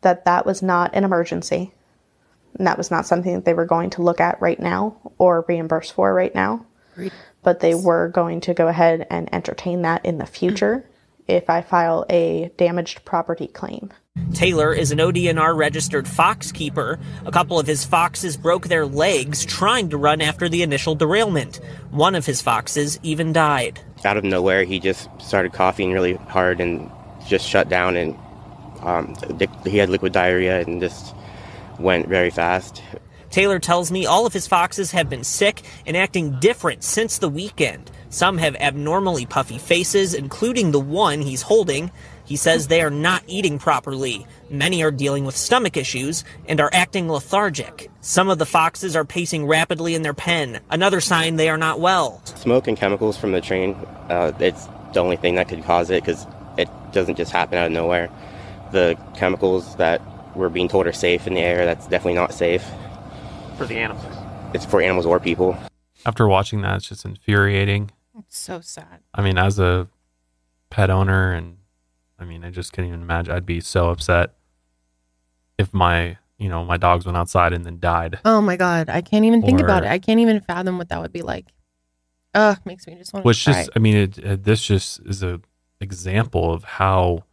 that that was not an emergency and that was not something that they were going to look at right now or reimburse for right now. But they were going to go ahead and entertain that in the future if I file a damaged property claim. Taylor is an ODNR registered fox keeper. A couple of his foxes broke their legs trying to run after the initial derailment. One of his foxes even died. Out of nowhere, he just started coughing really hard and just shut down, and um, he had liquid diarrhea and just went very fast. Taylor tells me all of his foxes have been sick and acting different since the weekend. Some have abnormally puffy faces, including the one he's holding. He says they are not eating properly. Many are dealing with stomach issues and are acting lethargic. Some of the foxes are pacing rapidly in their pen, another sign they are not well. Smoke and chemicals from the train, uh, it's the only thing that could cause it because it doesn't just happen out of nowhere. The chemicals that we're being told are safe in the air, that's definitely not safe. For the animals. It's for animals or people. After watching that, it's just infuriating. It's so sad. I mean, as a pet owner, and I mean, I just can't even imagine. I'd be so upset if my, you know, my dogs went outside and then died. Oh my god, I can't even think about it. I can't even fathom what that would be like. Ugh, makes me just want to Which cry. just, I mean, it, it, this just is a example of how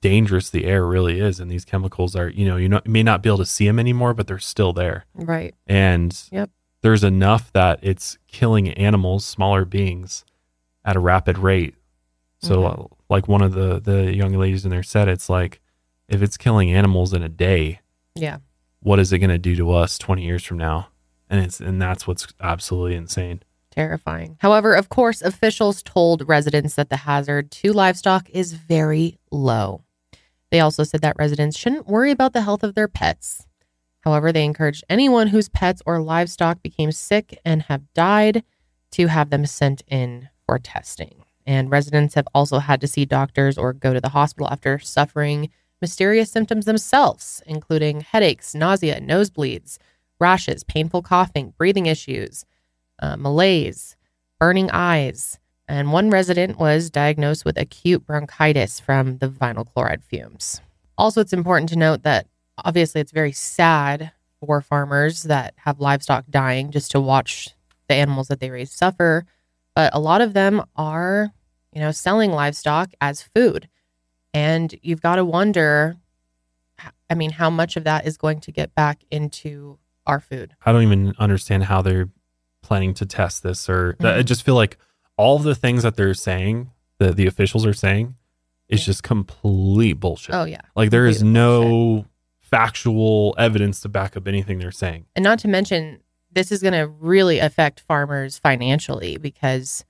dangerous the air really is, and these chemicals are. You know, you know, you may not be able to see them anymore, but they're still there. Right. And Yep. there's enough that it's killing animals, smaller beings, at a rapid rate. So, Mhm. uh, like one of the the young ladies in there said, it's like if it's killing animals in a day, Yeah. what is it going to do to us 20 years from now? And it's and that's what's absolutely insane. Terrifying. However, of course, officials told residents that the hazard to livestock is very low. They also said that residents shouldn't worry about the health of their pets. However, they encouraged anyone whose pets or livestock became sick and have died to have them sent in for testing. And residents have also had to see doctors or go to the hospital after suffering mysterious symptoms themselves, including headaches, nausea, nosebleeds, rashes, painful coughing, breathing issues, uh, malaise, burning eyes. And one resident was diagnosed with acute bronchitis from the vinyl chloride fumes. Also, it's important to note that obviously it's very sad for farmers that have livestock dying just to watch the animals that they raise suffer. But a lot of them are, you know, selling livestock as food. And you've got to wonder, I mean, how much of that is going to get back into our food? I don't even understand how they're planning to test this or I Mhm. just feel like all of the things that they're saying, that the officials are saying is just complete bullshit. Oh, yeah. Like there is no factual evidence to back up anything they're saying. And not to mention, this is going to really affect farmers financially because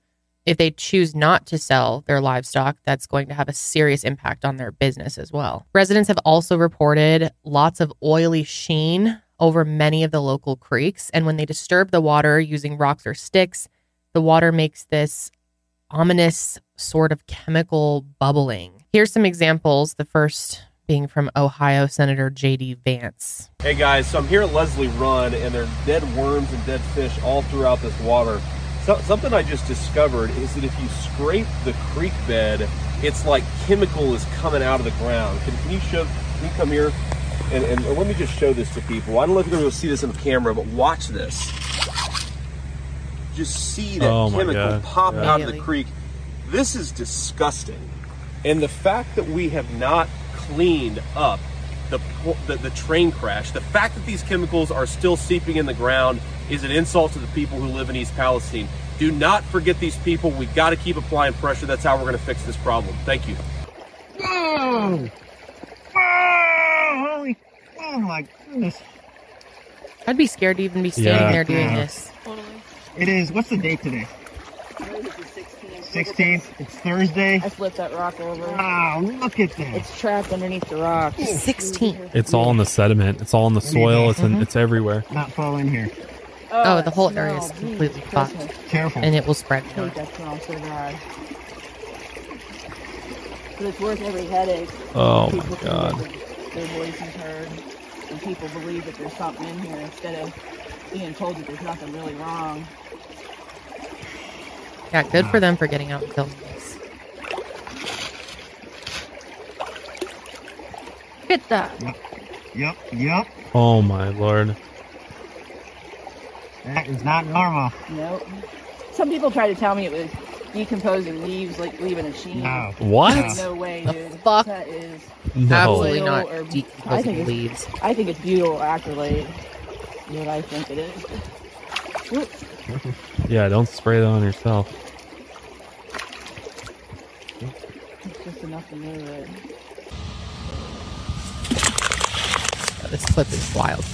if they choose not to sell their livestock, that's going to have a serious impact on their business as well. Residents have also reported lots of oily sheen over many of the local creeks. And when they disturb the water using rocks or sticks, the water makes this ominous sort of chemical bubbling. Here's some examples. The first being from Ohio Senator J.D. Vance. Hey guys, so I'm here at Leslie Run, and there are dead worms and dead fish all throughout this water. So, something I just discovered is that if you scrape the creek bed, it's like chemical is coming out of the ground. Can, can you show? Can you come here? And, and let me just show this to people. I don't know if you're going to see this on camera, but watch this. Just see that Oh chemical God. pop Yeah. out of the creek. This is disgusting. And the fact that we have not cleaned up the, the the train crash, the fact that these chemicals are still seeping in the ground is an insult to the people who live in East Palestine. Do not forget these people. We've got to keep applying pressure. That's how we're going to fix this problem. Thank you. Oh! Oh, holy, oh my goodness. I'd be scared to even be standing Yeah. there doing Yeah. this. It is, what's the date today? 16th. It's Thursday. I flipped that rock over. Wow, look at that. It's trapped underneath the rock. 16. It's all in the sediment. It's all in the soil. It's in, Mhm. it's everywhere. Not fall in here. Oh, the whole area is completely Jesus fucked. Careful. And it will spread. I hate that smell so bad. But it's worth every headache. Oh, People my God. that Their voices heard, and people believe that there's something in here instead of being told that there's nothing really wrong. Yeah, good for them for getting out and killing this. Get that. Yep, yep. Yep. Oh my lord. That is not normal. Nope. Some people try to tell me it was decomposing leaves, like leaving a sheen. No. What? No way, The dude. fuck? That is No. Absolutely not or- decomposing I think it's- leaves. I think it's butyl acrylate. Is what I think it is. Whoop. Yeah, don't spray that on yourself. It's just enough to move it. This clip is wild.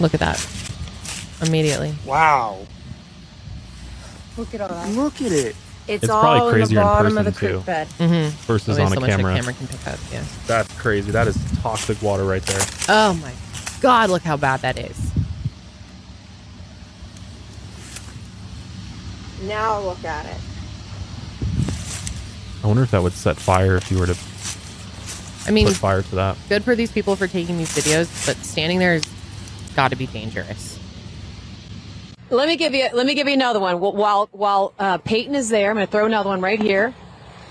Look at that. Immediately. Wow. Look at all that. Look at it. It's, It's all probably in crazier the in bottom of the creek too. bed. Mm-hmm. Versus Only on so a much camera. a camera can pick up. Yeah. That's crazy. That is toxic water right there. Oh my god! Look how bad that is. Now look at it. I wonder if that would set fire if you were to I mean, put fire to that. good for these people for taking these videos, but standing there has got to be dangerous. Let me give you let me give you another one. While while uh, Peyton is there, I'm going to throw another one right here.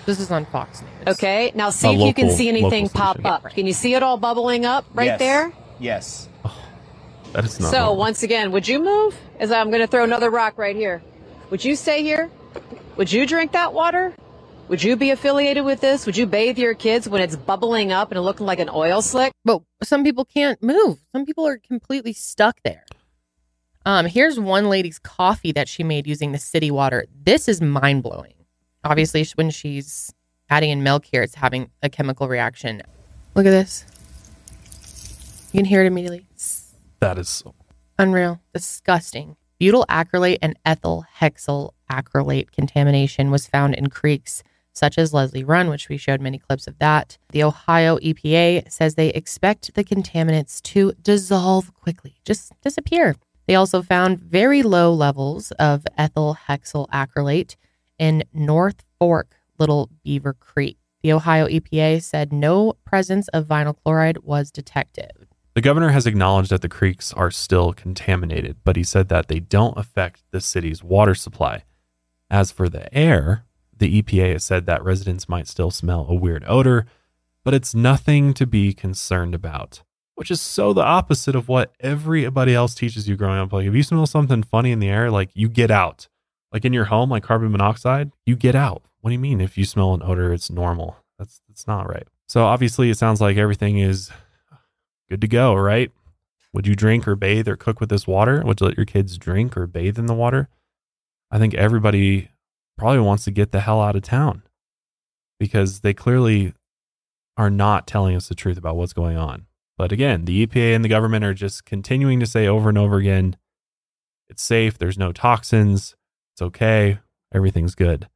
This is on Fox News. Okay, now see A if you can see anything pop station. up. Can you see it all bubbling up right Yes. there? Yes. That is not. So normal. once again, would you move? As I'm going to throw another rock right here. Would you stay here? Would you drink that water? Would you be affiliated with this? Would you bathe your kids when it's bubbling up and looking like an oil slick? But some people can't move. Some people are completely stuck there. Um, here's one lady's coffee that she made using the city water. This is mind blowing. Obviously, when she's adding in milk here, it's having a chemical reaction. Look at this. You can hear it immediately. that is so Unreal. Disgusting. Butyl acrylate and ethyl hexyl acrylate contamination was found in creeks such as Leslie Run, which we showed many clips of that. The Ohio EPA says they expect the contaminants to dissolve quickly, just disappear. They also found very low levels of ethyl hexyl acrylate in North Fork, Little Beaver Creek. The Ohio EPA said no presence of vinyl chloride was detected. The governor has acknowledged that the creeks are still contaminated, but he said that they don't affect the city's water supply. As for the air, the EPA has said that residents might still smell a weird odor, but it's nothing to be concerned about, which is so the opposite of what everybody else teaches you growing up. Like, if you smell something funny in the air, like you get out. Like in your home, like carbon monoxide, you get out. What do you mean if you smell an odor, it's normal? That's that's not right. So obviously it sounds like everything is good to go, right? Would you drink or bathe or cook with this water? Would you let your kids drink or bathe in the water? I think everybody probably wants to get the hell out of town because they clearly are not telling us the truth about what's going on. But again, the EPA and the government are just continuing to say over and over again it's safe, there's no toxins, it's okay, everything's good.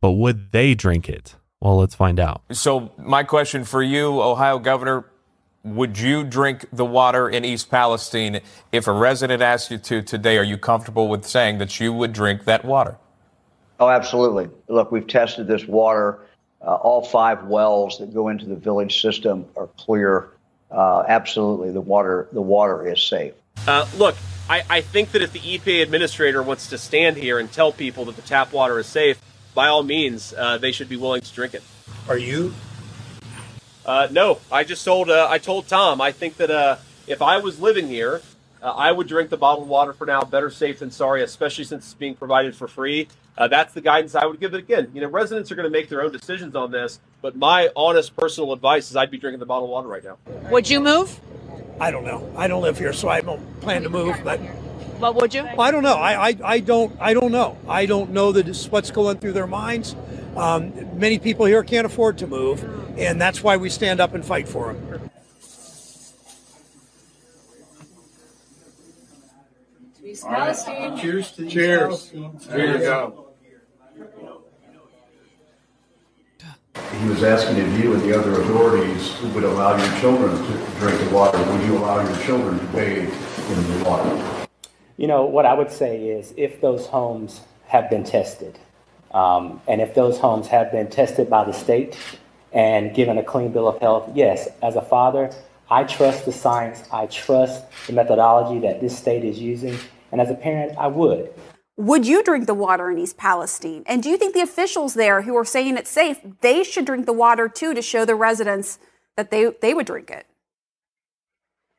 But would they drink it? Well, let's find out. So, my question for you, Ohio Governor, would you drink the water in East Palestine if a resident asked you to today? Are you comfortable with saying that you would drink that water? Oh, absolutely. Look, we've tested this water. Uh, all five wells that go into the village system are clear. Uh, absolutely, the water the water is safe. Uh, look, I, I think that if the EPA administrator wants to stand here and tell people that the tap water is safe, by all means, uh, they should be willing to drink it. Are you? Uh, no, I just told uh, I told Tom. I think that uh, if I was living here, uh, I would drink the bottled water for now. Better safe than sorry, especially since it's being provided for free. Uh, that's the guidance I would give it. Again, you know, residents are going to make their own decisions on this, but my honest personal advice is I'd be drinking the bottled water right now. Would you move? I don't know. I don't live here, so I don't plan to move. But What would you? I don't know. I, I, I don't I don't know. I don't know that it's what's going through their minds. Um, many people here can't afford to move, and that's why we stand up and fight for them. Palestine. Cheers to Cheers. There you go. He was asking if you and the other authorities would allow your children to drink the water. Would you allow your children to bathe in the water? You know, what I would say is if those homes have been tested, um, and if those homes have been tested by the state and given a clean bill of health, yes, as a father, I trust the science, I trust the methodology that this state is using, and as a parent, I would. Would you drink the water in East Palestine? And do you think the officials there who are saying it's safe, they should drink the water too to show the residents that they, they would drink it?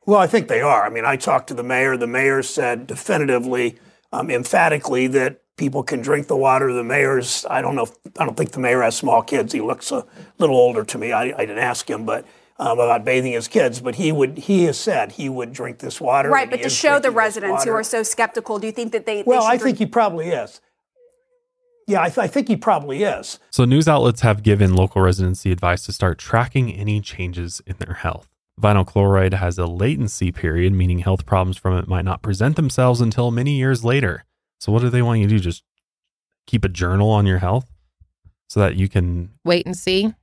Well, I think they are. I mean, I talked to the mayor. The mayor said definitively, um, emphatically, that people can drink the water. The mayor's, I don't know, if- I don't think the mayor has small kids. He looks a little older to me. I, I didn't ask him, but um, about bathing his kids. But he would, he has said he would drink this water. Right, but to show the drinking this residents who are so skeptical, do you think that they? they Well, should I drink- think he probably is. Yeah, I, th- I think he probably is. So, news outlets have given local residents the advice to start tracking any changes in their health. Vinyl chloride has a latency period, meaning health problems from it might not present themselves until many years later. So, what do they want you to do? Just keep a journal on your health so that you can, Wait and see.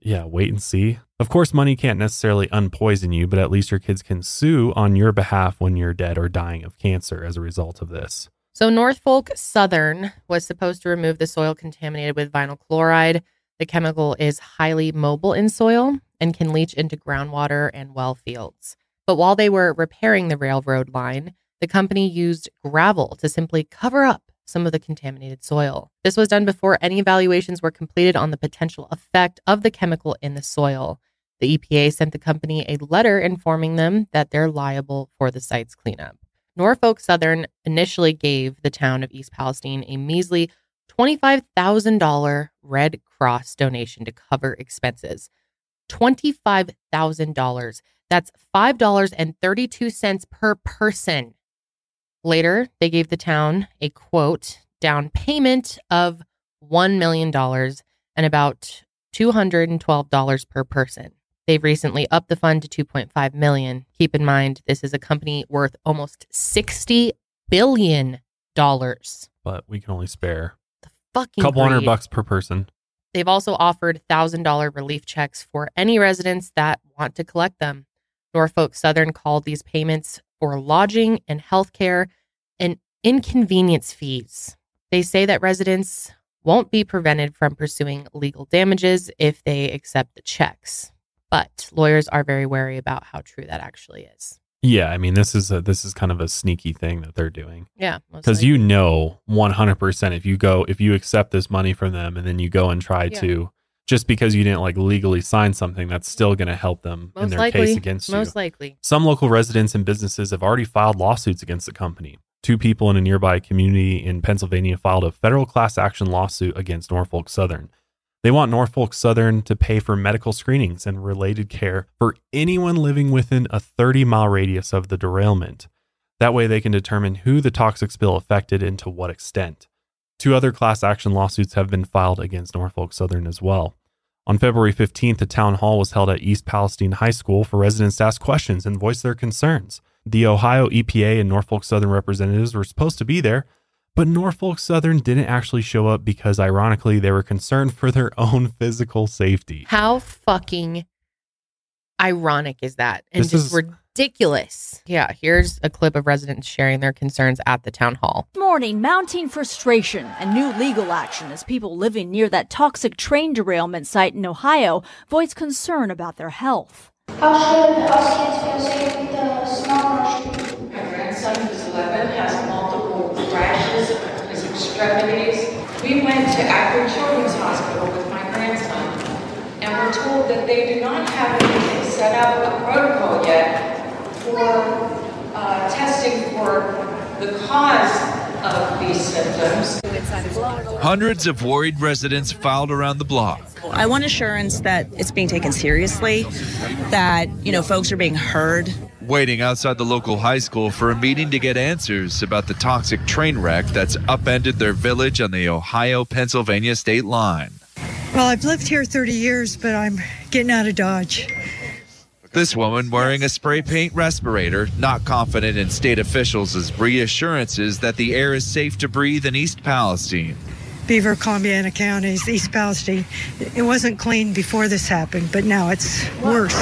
yeah, wait and see. Of course, money can't necessarily unpoison you, but at least your kids can sue on your behalf when you're dead or dying of cancer as a result of this. So Norfolk Southern was supposed to remove the soil contaminated with vinyl chloride. The chemical is highly mobile in soil and can leach into groundwater and well fields. But while they were repairing the railroad line, the company used gravel to simply cover up some of the contaminated soil. This was done before any evaluations were completed on the potential effect of the chemical in the soil. The EPA sent the company a letter informing them that they're liable for the site's cleanup. Norfolk Southern initially gave the town of East Palestine a measly $25,000 Red Cross donation to cover expenses. $25,000. That's $5.32 per person. Later, they gave the town a quote down payment of $1 million and about $212 per person. They've recently upped the fund to 2.5 million. Keep in mind this is a company worth almost 60 billion dollars. But we can only spare the Fucking a couple hundred bucks per person. They've also offered $1,000 relief checks for any residents that want to collect them. Norfolk Southern called these payments for lodging and health care and inconvenience fees. They say that residents won't be prevented from pursuing legal damages if they accept the checks. But lawyers are very wary about how true that actually is. Yeah, I mean this is a this is kind of a sneaky thing that they're doing. Yeah, Because you know 100% if you go if you accept this money from them and then you go and try Yeah. to just because you didn't like legally sign something that's still going to help them in their likely. case against you. Most likely. Some local residents and businesses have already filed lawsuits against the company. Two people in a nearby community in Pennsylvania filed a federal class action lawsuit against Norfolk Southern. They want Norfolk Southern to pay for medical screenings and related care for anyone living within a 30 mile radius of the derailment. That way, they can determine who the toxic spill affected and to what extent. Two other class action lawsuits have been filed against Norfolk Southern as well. On February 15th, a town hall was held at East Palestine High School for residents to ask questions and voice their concerns. The Ohio EPA and Norfolk Southern representatives were supposed to be there, but Norfolk Southern didn't actually show up because, ironically, they were concerned for their own physical safety. How fucking ironic is that? And This just is- ridiculous. Yeah, here's a clip of residents sharing their concerns at the town hall. Morning, mounting frustration and new legal action as people living near that toxic train derailment site in Ohio voice concern about their health. How should us kids feel safe with the smell on? My grandson, who's 11, has multiple rashes on his extremities. We went to Akron Children's Hospital with my grandson, and we're told that they do not have anything set up, a protocol yet, for uh, testing for the cause of these symptoms. Hundreds of worried residents filed around the block. I want assurance that it's being taken seriously, that, you know, folks are being heard. Waiting outside the local high school for a meeting to get answers about the toxic train wreck that's upended their village on the Ohio Pennsylvania state line. Well, I've lived here 30 years, but I'm getting out of Dodge. This woman wearing a spray paint respirator, not confident in state officials' reassurances that the air is safe to breathe in East Palestine. Beaver, Columbiana counties, East Palestine. It wasn't clean before this happened, but now it's worse.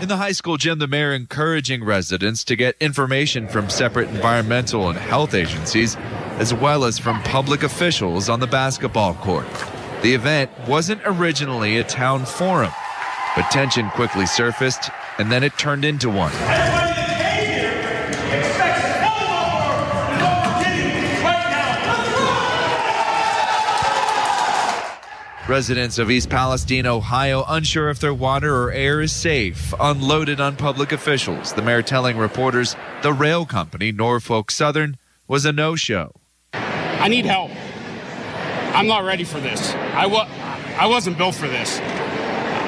In the high school gym, the mayor encouraging residents to get information from separate environmental and health agencies, as well as from public officials on the basketball court. The event wasn't originally a town forum, but tension quickly surfaced, and then it turned into one. Residents of East Palestine, Ohio, unsure if their water or air is safe, unloaded on public officials. The mayor telling reporters the rail company, Norfolk Southern, was a no show. I need help. I'm not ready for this. I, wa- I wasn't built for this.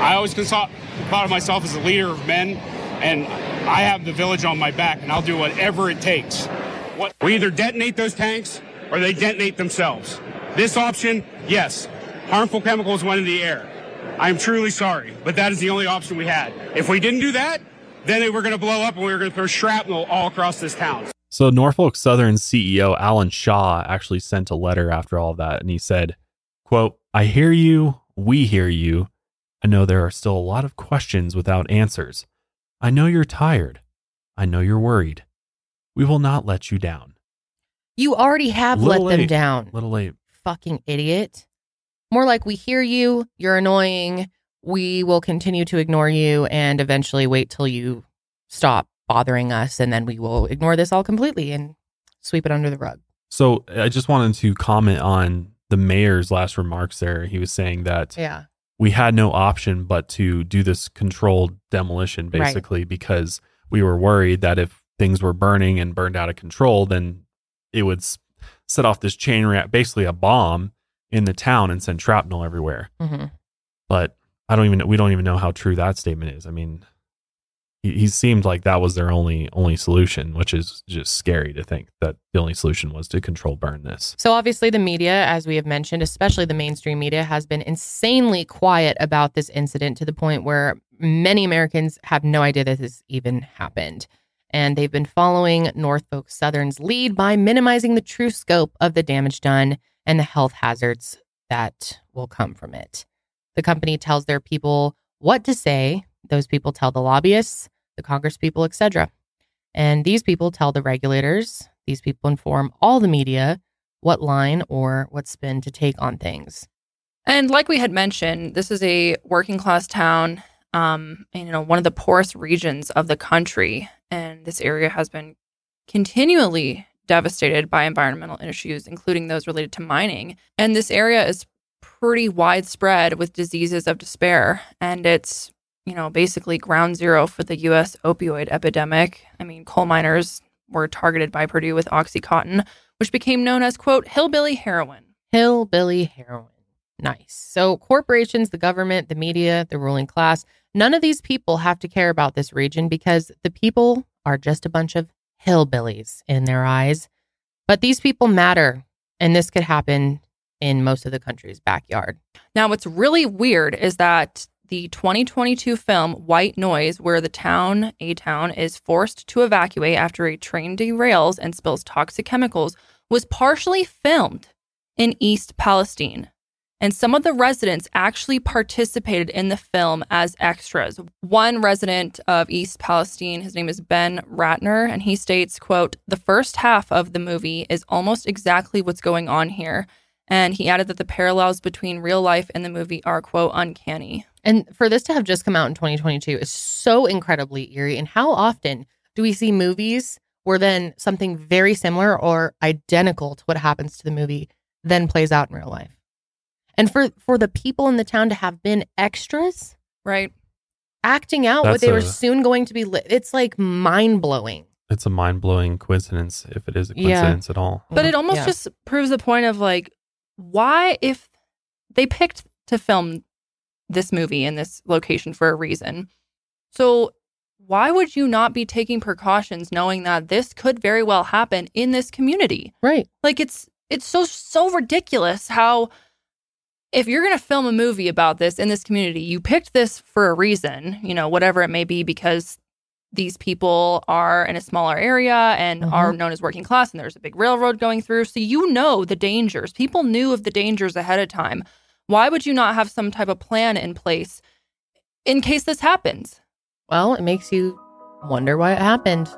I always consult- thought of myself as a leader of men, and I have the village on my back, and I'll do whatever it takes. What, we either detonate those tanks or they detonate themselves. This option, yes, harmful chemicals went into the air. I am truly sorry, but that is the only option we had. If we didn't do that, then they were going to blow up and we were going to throw shrapnel all across this town. So Norfolk Southern CEO Alan Shaw actually sent a letter after all of that and he said, quote, I hear you, we hear you. I know there are still a lot of questions without answers. I know you're tired. I know you're worried. We will not let you down. You already have let them late. down. Little late. Fucking idiot. More like we hear you, you're annoying, we will continue to ignore you and eventually wait till you stop bothering us and then we will ignore this all completely and sweep it under the rug. So I just wanted to comment on the mayor's last remarks there. He was saying that Yeah. We had no option but to do this controlled demolition Right. basically because we were worried that if things were burning and burned out of control then it would set off this chain react basically a bomb in the town and send shrapnel everywhere Mhm. but i don't even we don't even know how true that statement is i mean he, he seemed like that was their only only solution which is just scary to think that the only solution was to control burn this So obviously the media, as we have mentioned, especially the mainstream media, has been insanely quiet about this incident to the point where many Americans have no idea that this even happened. And they've been following Norfolk Southern's lead by minimizing the true scope of the damage done and the health hazards that will come from it. The company tells their people what to say. Those people tell the lobbyists, the Congress people, etc. And these people tell the regulators, these people inform all the media what line or what spin to take on things. And like we had mentioned, this is a working class town, um, and, you know, one of the poorest regions of the country, and this area has been continually devastated by environmental issues, including those related to mining. And this area is pretty widespread with diseases of despair, and it's you know basically ground zero for the U.S. opioid epidemic. I mean, coal miners were targeted by Purdue with OxyContin, which became known as quote hillbilly heroin. Hillbilly heroin. Nice. So, corporations, the government, the media, the ruling class, none of these people have to care about this region because the people are just a bunch of hillbillies in their eyes. But these people matter, and this could happen in most of the country's backyard. Now, what's really weird is that the 2022 film White Noise, where the town, A Town, is forced to evacuate after a train derails and spills toxic chemicals, was partially filmed in East Palestine. And some of the residents actually participated in the film as extras. One resident of East Palestine, his name is Ben Ratner, and he states, quote, "The first half of the movie is almost exactly what's going on here." And he added that the parallels between real life and the movie are, quote, uncanny. And for this to have just come out in 2022 is so incredibly eerie. And how often do we see movies where then something very similar or identical to what happens to the movie then plays out in real life? And for for the people in the town to have been extras, right, acting out what That's they were soon going to be, li- it's like mind blowing. it's a mind-blowing coincidence if it is a Yeah. coincidence at all But it almost Yeah. just proves the point of like, why, if they picked to film this movie in this location for a reason, so why would you not be taking precautions knowing that this could very well happen in this community? Right. Like it's it's so so ridiculous how if you're going to film a movie about this in this community, you picked this for a reason, you know, whatever it may be because these people are in a smaller area and are mm-hmm. known as working class and there's a big railroad going through. So you know the dangers. People knew of the dangers ahead of time. Why would you not have some type of plan in place in case this happens? Well, it makes you wonder why it happened.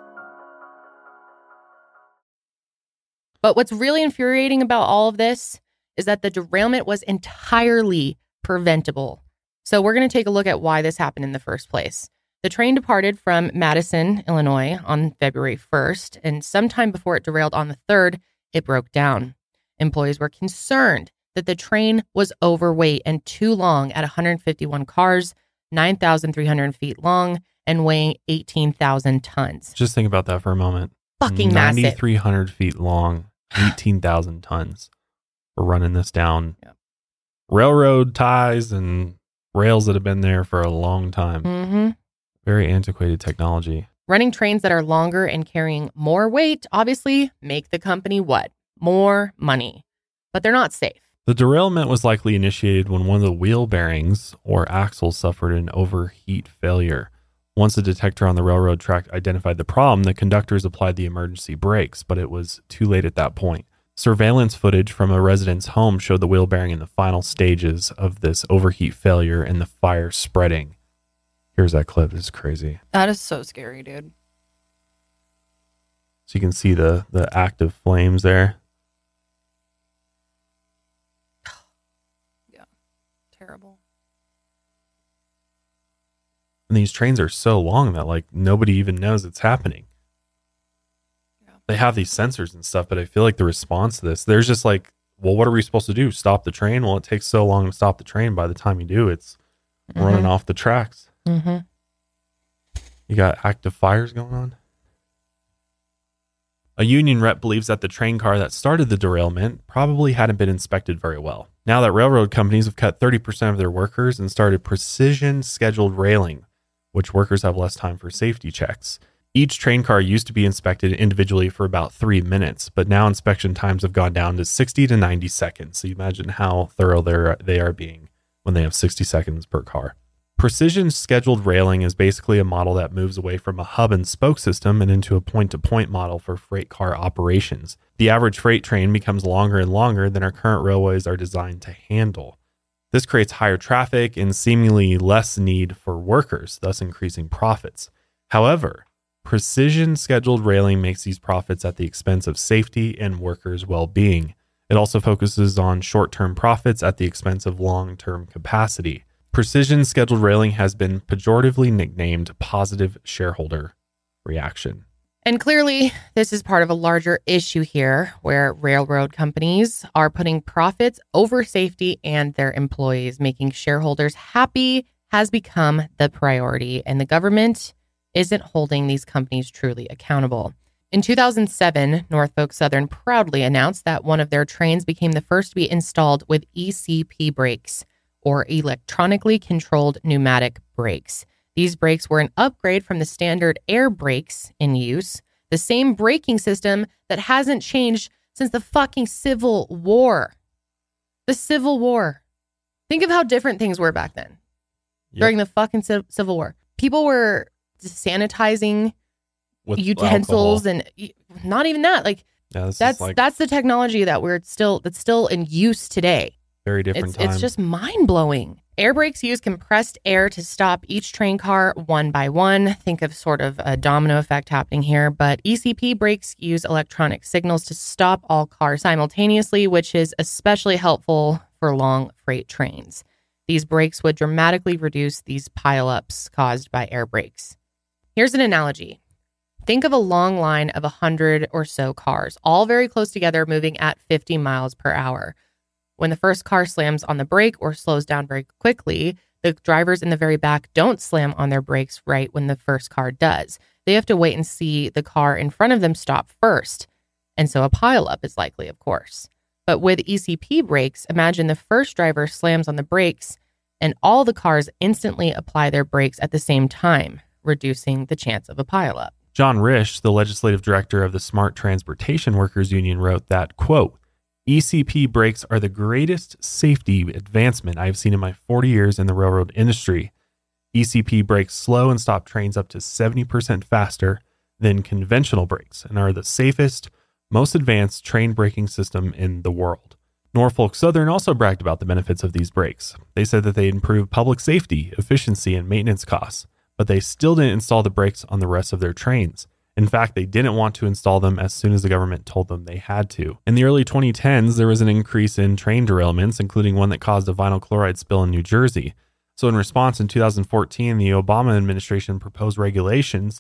But what's really infuriating about all of this is that the derailment was entirely preventable. So we're going to take a look at why this happened in the first place. The train departed from Madison, Illinois on February 1st, and sometime before it derailed on the 3rd, it broke down. Employees were concerned that the train was overweight and too long at 151 cars, 9,300 feet long, and weighing 18,000 tons. just think about that for a moment Fucking massive. 9300 feet long 18,000 tons. We're running this down railroad ties and rails that have been there for a long time. Mm-hmm. Very antiquated technology. Running trains that are longer and carrying more weight obviously make the company what? More money. But they're not safe. The derailment was likely initiated when one of the wheel bearings or axles suffered an overheat failure. Once a detector on the railroad track identified the problem, the conductors applied the emergency brakes, but it was too late at that point. Surveillance footage from a resident's home showed the wheel bearing in the final stages of this overheat failure and the fire spreading. Here's that clip. This is crazy. That is so scary, dude. So you can see the the active flames there. Terrible. And these trains are so long that like nobody even knows it's happening. They have these sensors and stuff, but I feel like the response to this, there's just like, well, what are we supposed to do? Stop the train? Well, it takes so long to stop the train. By the time you do, it's running Mhm. off the tracks. Mm-hmm. You got active fires going on. A union rep believes that the train car that started the derailment probably hadn't been inspected very well. Now that railroad companies have cut 30% of their workers and started precision scheduled railing, which workers have less time for safety checks. Each train car used to be inspected individually for about three minutes, but now inspection times have gone down to 60 to 90 seconds. So you imagine how thorough they're, they are being when they have 60 seconds per car. Precision scheduled railing is basically a model that moves away from a hub and spoke system and into a point to point model for freight car operations. The average freight train becomes longer and longer than our current railways are designed to handle. This creates higher traffic and seemingly less need for workers, thus increasing profits. However, precision scheduled railing makes these profits at the expense of safety and workers' well being. It also focuses on short term profits at the expense of long term capacity. Precision scheduled railing has been pejoratively nicknamed positive shareholder reaction. And clearly, this is part of a larger issue here where railroad companies are putting profits over safety and their employees. Making shareholders happy has become the priority, and the government isn't holding these companies truly accountable. In 2007, Norfolk Southern proudly announced that one of their trains became the first to be installed with ECP brakes, or electronically controlled pneumatic brakes. These brakes were an upgrade from the standard air brakes in use, the same braking system that hasn't changed since the fucking Civil War. The Civil War. Think of how different things were back then during the fucking Civ- Civil War. People were sanitizing With utensils alcohol. and not even that. Like Yeah, that's like- that's the technology that we're still that's still in use today. Very different It's time. it's just mind blowing. Air brakes use compressed air to stop each train car one by one. Think of sort of a domino effect happening here, but ECP brakes use electronic signals to stop all cars simultaneously, which is especially helpful for long freight trains. These brakes would dramatically reduce these pileups caused by air brakes. Here's an analogy. Think of a long line of 100 or so cars, all very close together, moving at 50 miles per hour. When the first car slams on the brake or slows down very quickly, the drivers in the very back don't slam on their brakes right when the first car does. They have to wait and see the car in front of them stop first. And so a pileup is likely, of course. But with ECP brakes, imagine the first driver slams on the brakes and all the cars instantly apply their brakes at the same time, reducing the chance of a pileup. John Risch, the legislative director of the Smart Transportation Workers Union, wrote that, quote, ECP brakes are the greatest safety advancement I have seen in my 40 years in the railroad industry. ECP brakes slow and stop trains up to 70% faster than conventional brakes and are the safest, most advanced train braking system in the world. Norfolk Southern also bragged about the benefits of these brakes. They said that they improve public safety, efficiency, and maintenance costs, but they still didn't install the brakes on the rest of their trains. In fact, they didn't want to install them as soon as the government told them they had to. In the early 2010s, there was an increase in train derailments, including one that caused a vinyl chloride spill in New Jersey. So, in response, in 2014, the Obama administration proposed regulations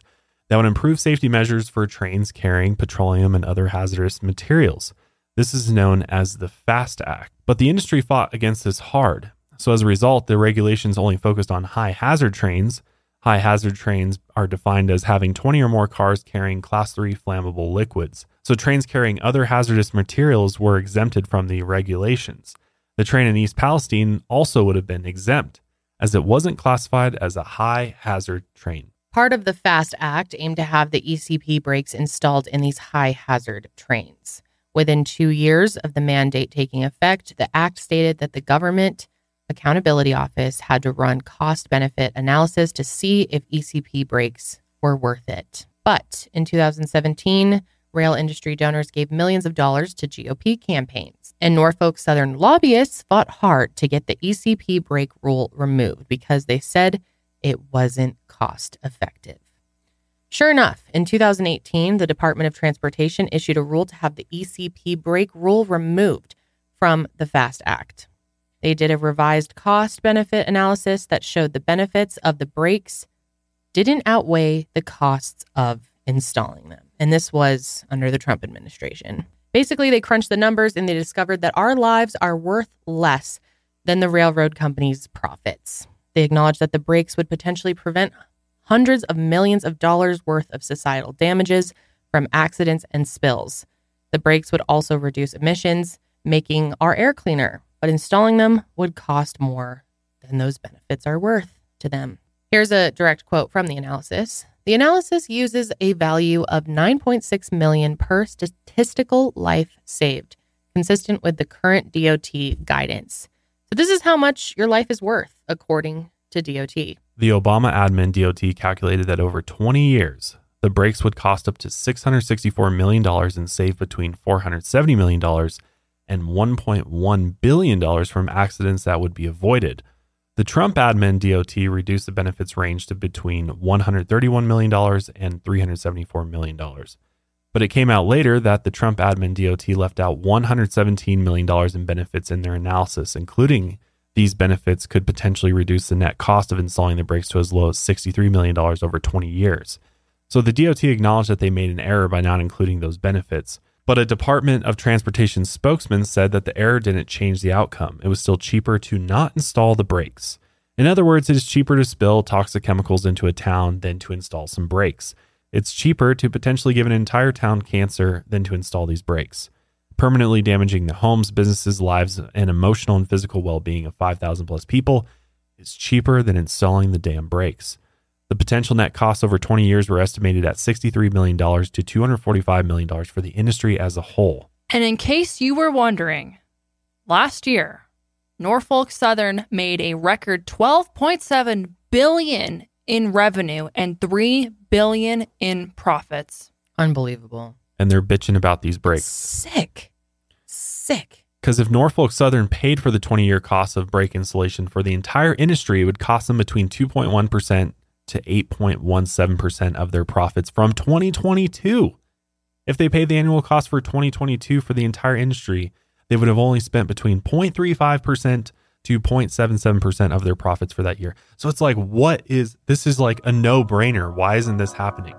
that would improve safety measures for trains carrying petroleum and other hazardous materials. This is known as the FAST Act. But the industry fought against this hard. So, as a result, the regulations only focused on high hazard trains, High hazard trains are defined as having 20 or more cars carrying class 3 flammable liquids. So trains carrying other hazardous materials were exempted from the regulations. The train in East Palestine also would have been exempt as it wasn't classified as a high hazard train. Part of the FAST Act aimed to have the ECP brakes installed in these high hazard trains. Within two years of the mandate taking effect, the act stated that the Government Accountability Office had to run cost benefit analysis to see if ECP brakes were worth it. But in 2017, rail industry donors gave millions of dollars to GOP campaigns, and Norfolk Southern lobbyists fought hard to get the ECP brake rule removed because they said it wasn't cost effective. Sure enough, in 2018, the Department of Transportation issued a rule to have the ECP brake rule removed from the FAST Act. They did a revised cost benefit analysis that showed the benefits of the brakes didn't outweigh the costs of installing them. And this was under the Trump administration. Basically, they crunched the numbers and they discovered that our lives are worth less than the railroad company's profits. They acknowledged that the brakes would potentially prevent hundreds of millions of dollars worth of societal damages from accidents and spills. The brakes would also reduce emissions, making our air cleaner, but installing them would cost more than those benefits are worth to them. Here's a direct quote from the analysis. The analysis uses a value of 9.6 million per statistical life saved, consistent with the current DOT guidance. So this is how much your life is worth according to DOT. The Obama admin DOT calculated that over 20 years, the brakes would cost up to $664 million and save between $470 million and $1.1 billion from accidents that would be avoided. The Trump admin DOT reduced the benefits range to between $131 million and $374 million. But it came out later that the Trump admin DOT left out $117 million in benefits in their analysis, including these benefits could potentially reduce the net cost of installing the brakes to as low as $63 million over 20 years. So the DOT acknowledged that they made an error by not including those benefits. But a Department of Transportation spokesman said that the error didn't change the outcome. It was still cheaper to not install the brakes. In other words, it is cheaper to spill toxic chemicals into a town than to install some brakes. It's cheaper to potentially give an entire town cancer than to install these brakes, permanently damaging the homes, businesses, lives, and emotional and physical well being of 5,000 plus people is cheaper than installing the damn brakes. The potential net costs over 20 years were estimated at $63 million to $245 million for the industry as a whole. And in case you were wondering, last year, Norfolk Southern made a record 12.7 billion in revenue and 3 billion in profits. Unbelievable. And they're bitching about these brakes. Sick. Sick. Because if Norfolk Southern paid for the 20 year cost of brake installation for the entire industry, it would cost them between 2.1% to 8.17% of their profits from 2022. If they paid the annual cost for 2022 for the entire industry, they would have only spent between 0.35% to 0.77% of their profits for that year. So it's like, what is this? Is like a no brainer. Why isn't this happening?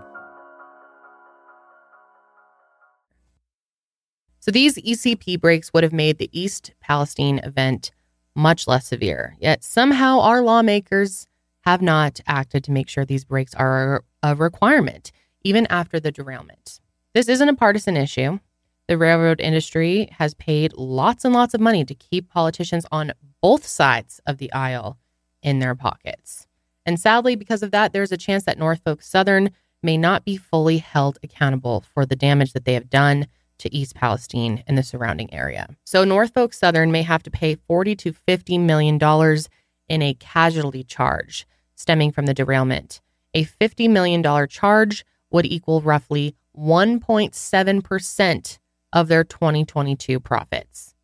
So these ECP brakes would have made the East Palestine event much less severe. Yet somehow our lawmakers have not acted to make sure these brakes are a requirement, even after the derailment. This isn't a partisan issue. The railroad industry has paid lots and lots of money to keep politicians on both sides of the aisle in their pockets. And sadly, because of that, there's a chance that Norfolk Southern may not be fully held accountable for the damage that they have done to East Palestine and the surrounding area. So Norfolk Southern may have to pay 40 to 50 million dollars in a casualty charge stemming from the derailment. A $50 million charge would equal roughly 1.7% of their 2022 profits.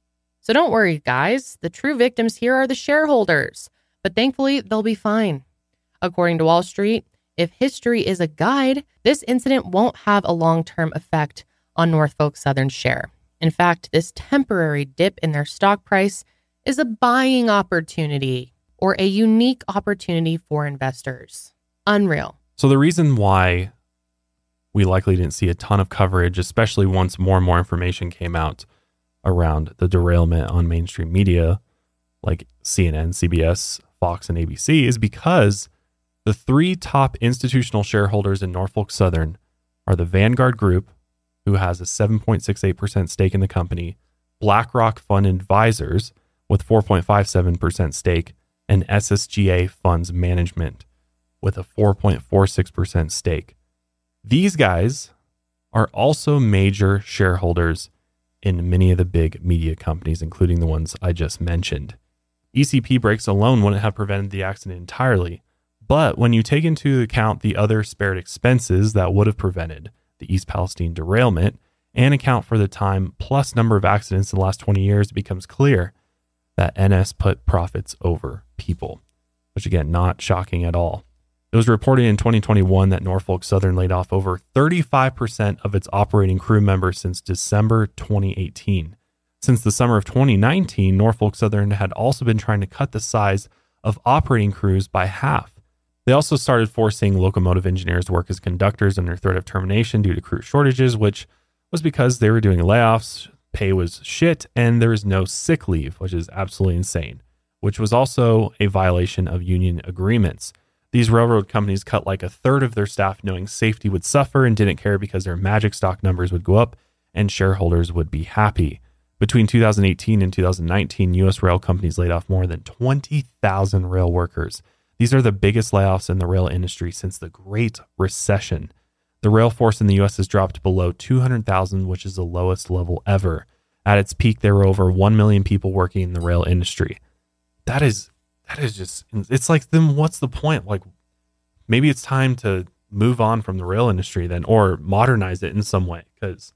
So don't worry, guys. The true victims here are the shareholders, but thankfully, they'll be fine. According to Wall Street, if history is a guide, this incident won't have a long term effect on Norfolk Southern's share. In fact, this temporary dip in their stock price is a buying opportunity or a unique opportunity for investors. Unreal. So the reason why we likely didn't see a ton of coverage, especially once more and more information came out around the derailment on mainstream media like CNN, CBS, Fox, and ABC, is because The three top institutional shareholders in Norfolk Southern are the Vanguard Group, who has a 7.68% stake in the company, BlackRock Fund Advisors with 4.57% stake, and SSGA Funds Management with a 4.46% stake. These guys are also major shareholders in many of the big media companies, including the ones I just mentioned. ECP brakes alone wouldn't have prevented the accident entirely, but when you take into account the other spared expenses that would have prevented the East Palestine derailment and account for the time plus number of accidents in the last 20 years, it becomes clear that NS put profits over people, which again, not shocking at all. It was reported in 2021 that Norfolk Southern laid off over 35% of its operating crew members since December 2018. Since the summer of 2019, Norfolk Southern had also been trying to cut the size of operating crews by half. They also started forcing locomotive engineers to work as conductors under threat of termination due to crew shortages, which was because they were doing layoffs, pay was shit, and there was no sick leave, which is absolutely insane, which was also a violation of union agreements. These railroad companies cut like a third of their staff knowing safety would suffer and didn't care because their magic stock numbers would go up and shareholders would be happy. Between 2018 and 2019, U.S. rail companies laid off more than 20,000 rail workers. These are the biggest layoffs in the rail industry since the Great Recession. The rail force in the U.S. has dropped below 200,000, which is the lowest level ever. At its peak, there were over 1 million people working in the rail industry. That is, that is just, it's like, then what's the point? Like, maybe it's time to move on from the rail industry then, or modernize it in some way, because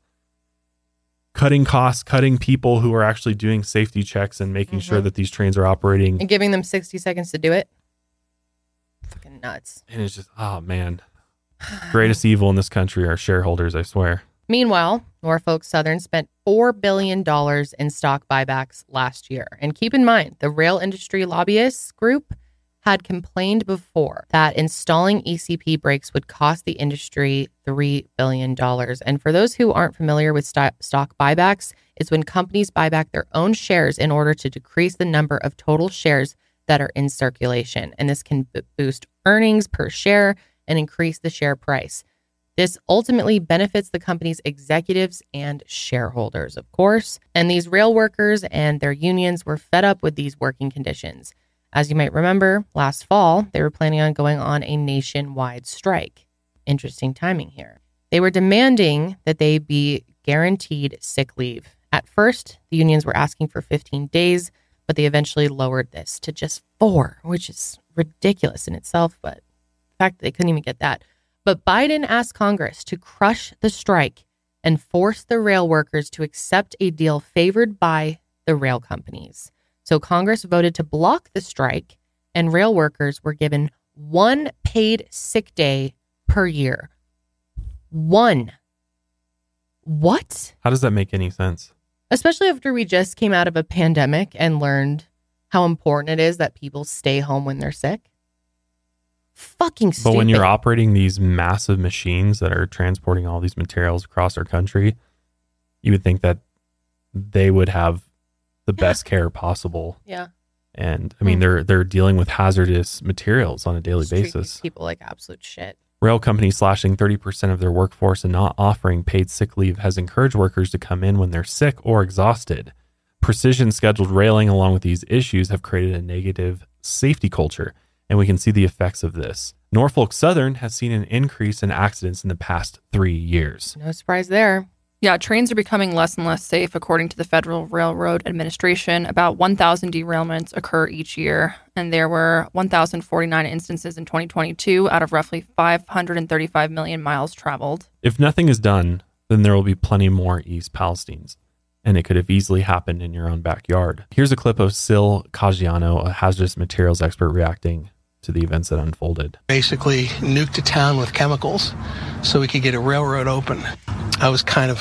cutting costs, cutting people who are actually doing safety checks and making sure Mhm. that these trains are operating. And giving them 60 seconds to do it. Fucking nuts. And it's just, oh man, greatest evil in this country are shareholders, I swear. Meanwhile, Norfolk Southern spent $4 billion in stock buybacks last year. And keep in mind, the rail industry lobbyists group had complained before that installing ECP brakes would cost the industry $3 billion. And for those who aren't familiar with sto- stock buybacks, it's when companies buy back their own shares in order to decrease the number of total shares that are in circulation. And this can b- boost earnings per share and increase the share price. This ultimately benefits the company's executives and shareholders, of course. And these rail workers and their unions were fed up with these working conditions. As you might remember, last fall, they were planning on going on a nationwide strike. Interesting timing here. They were demanding that they be guaranteed sick leave. At first, the unions were asking for 15 days, but they eventually lowered this to just four, which is ridiculous in itself. But fact that they couldn't even get that. But Biden asked Congress to crush the strike and force the rail workers to accept a deal favored by the rail companies. So Congress voted to block the strike, and rail workers were given one paid sick day per year. One. What? How does that make any sense? Especially after we just came out of a pandemic and learned how important it is that people stay home when they're sick. Fucking stupid. But when you're operating these massive machines that are transporting all these materials across our country, you would think that they would have the best care possible. yeah. And I mean, Hmm. they're they're dealing with hazardous materials on a daily Just basis. People like absolute shit. Rail companies slashing 30% of their workforce and not offering paid sick leave has encouraged workers to come in when they're sick or exhausted. Precision scheduled railing, along with these issues, have created a negative safety culture, and we can see the effects of this. Norfolk Southern has seen an increase in accidents in the past three years. No surprise there. Yeah, trains are becoming less and less safe, according to the Federal Railroad Administration. About 1,000 derailments occur each year, and there were 1,049 instances in 2022 out of roughly 535 million miles traveled. If nothing is done, then there will be plenty more East Palestines, and it could have easily happened in your own backyard. Here's a clip of Sil Caggiano, a hazardous materials expert, reacting to the events that unfolded. basically nuked a town with chemicals so we could get a railroad open. I was kind of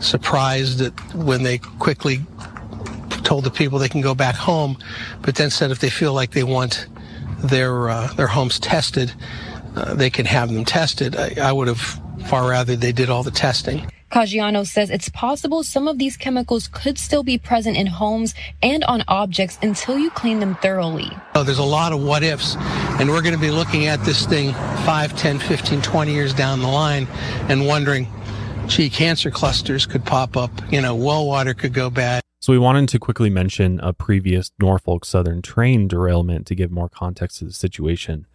surprised that when they quickly told the people they can go back home, but then said if they feel like they want their uh, their homes tested, uh, they can have them tested. I, I would have far rather they did all the testing. Caggiano says it's possible some of these chemicals could still be present in homes and on objects until you clean them thoroughly. Oh, there's a lot of what ifs, and we're going to be looking at this thing 5, 10, 15, 20 years down the line and wondering, gee, cancer clusters could pop up, you know, well water could go bad. So we wanted to quickly mention a previous Norfolk Southern train derailment to give more context to the situation.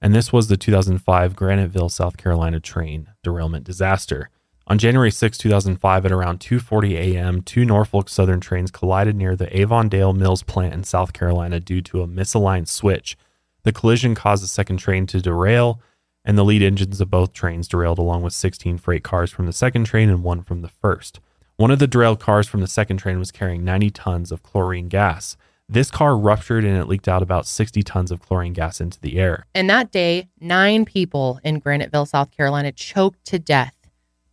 And this was the 2005 Graniteville, South Carolina train derailment disaster. On January 6, 2005, at around 2:40 a.m., two Norfolk Southern trains collided near the Avondale Mills plant in South Carolina due to a misaligned switch. The collision caused the second train to derail, and the lead engines of both trains derailed along with 16 freight cars from the second train and one from the first. One of the derailed cars from the second train was carrying 90 tons of chlorine gas. This car ruptured and it leaked out about 60 tons of chlorine gas into the air. And that day, nine people in Graniteville, South Carolina, choked to death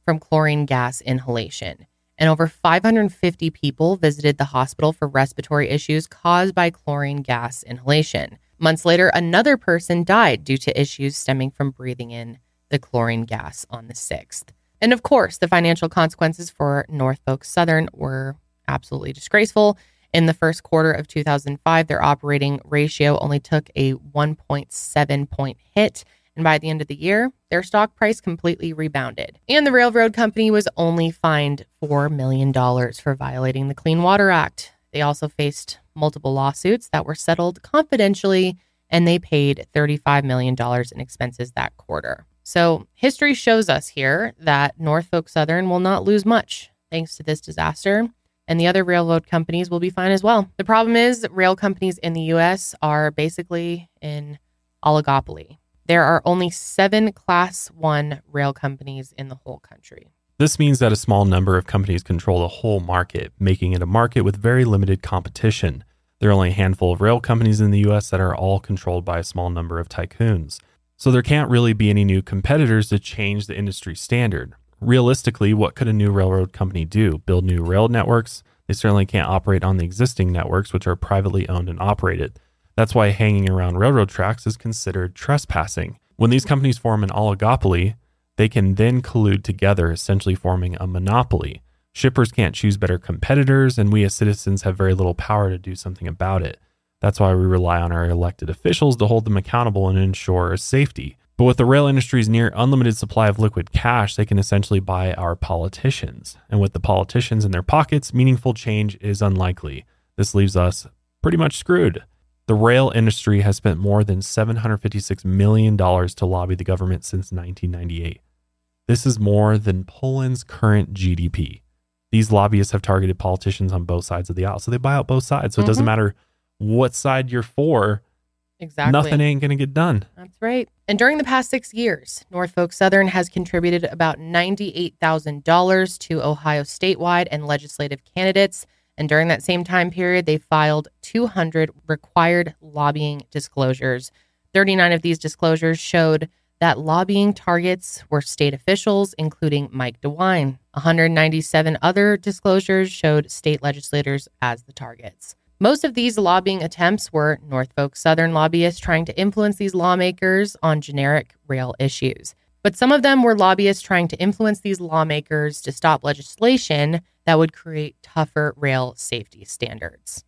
from chlorine gas inhalation. And over 550 people visited the hospital for respiratory issues caused by chlorine gas inhalation. Months later, another person died due to issues stemming from breathing in the chlorine gas on the 6th. And of course, the financial consequences for Norfolk Southern were absolutely disgraceful. In the first quarter of 2005, their operating ratio only took a 1.7 point hit. And by the end of the year, their stock price completely rebounded. And the railroad company was only fined $4 million for violating the Clean Water Act. They also faced multiple lawsuits that were settled confidentially, and they paid $35 million in expenses that quarter. So, history shows us here that Norfolk Southern will not lose much thanks to this disaster, and the other railroad companies will be fine as well. The problem is, rail companies in the US are basically in oligopoly. There are only seven Class 1 rail companies in the whole country. This means that a small number of companies control the whole market, making it a market with very limited competition. There are only a handful of rail companies in the US that are all controlled by a small number of tycoons. So there can't really be any new competitors to change the industry standard. Realistically, what could a new railroad company do? Build new rail networks? They certainly can't operate on the existing networks, which are privately owned and operated. That's why hanging around railroad tracks is considered trespassing. When these companies form an oligopoly, they can then collude together, essentially forming a monopoly. Shippers can't choose better competitors, and we as citizens have very little power to do something about it. That's why we rely on our elected officials to hold them accountable and ensure safety. But with the rail industry's near unlimited supply of liquid cash, they can essentially buy our politicians. And with the politicians in their pockets, meaningful change is unlikely. This leaves us pretty much screwed. The rail industry has spent more than $756 million to lobby the government since 1998. This is more than Poland's current GDP. These lobbyists have targeted politicians on both sides of the aisle. So they buy out both sides. So it doesn't Mhm. matter what side you're for, Exactly. nothing ain't going to get done. That's right. And during the past six years, Norfolk Southern has contributed about $98,000 to Ohio statewide and legislative candidates. And during that same time period, they filed 200 required lobbying disclosures. 39 of these disclosures showed that lobbying targets were state officials, including Mike DeWine. 197 other disclosures showed state legislators as the targets. Most of these lobbying attempts were Norfolk Southern lobbyists trying to influence these lawmakers on generic rail issues. But some of them were lobbyists trying to influence these lawmakers to stop legislation that would create tougher rail safety standards.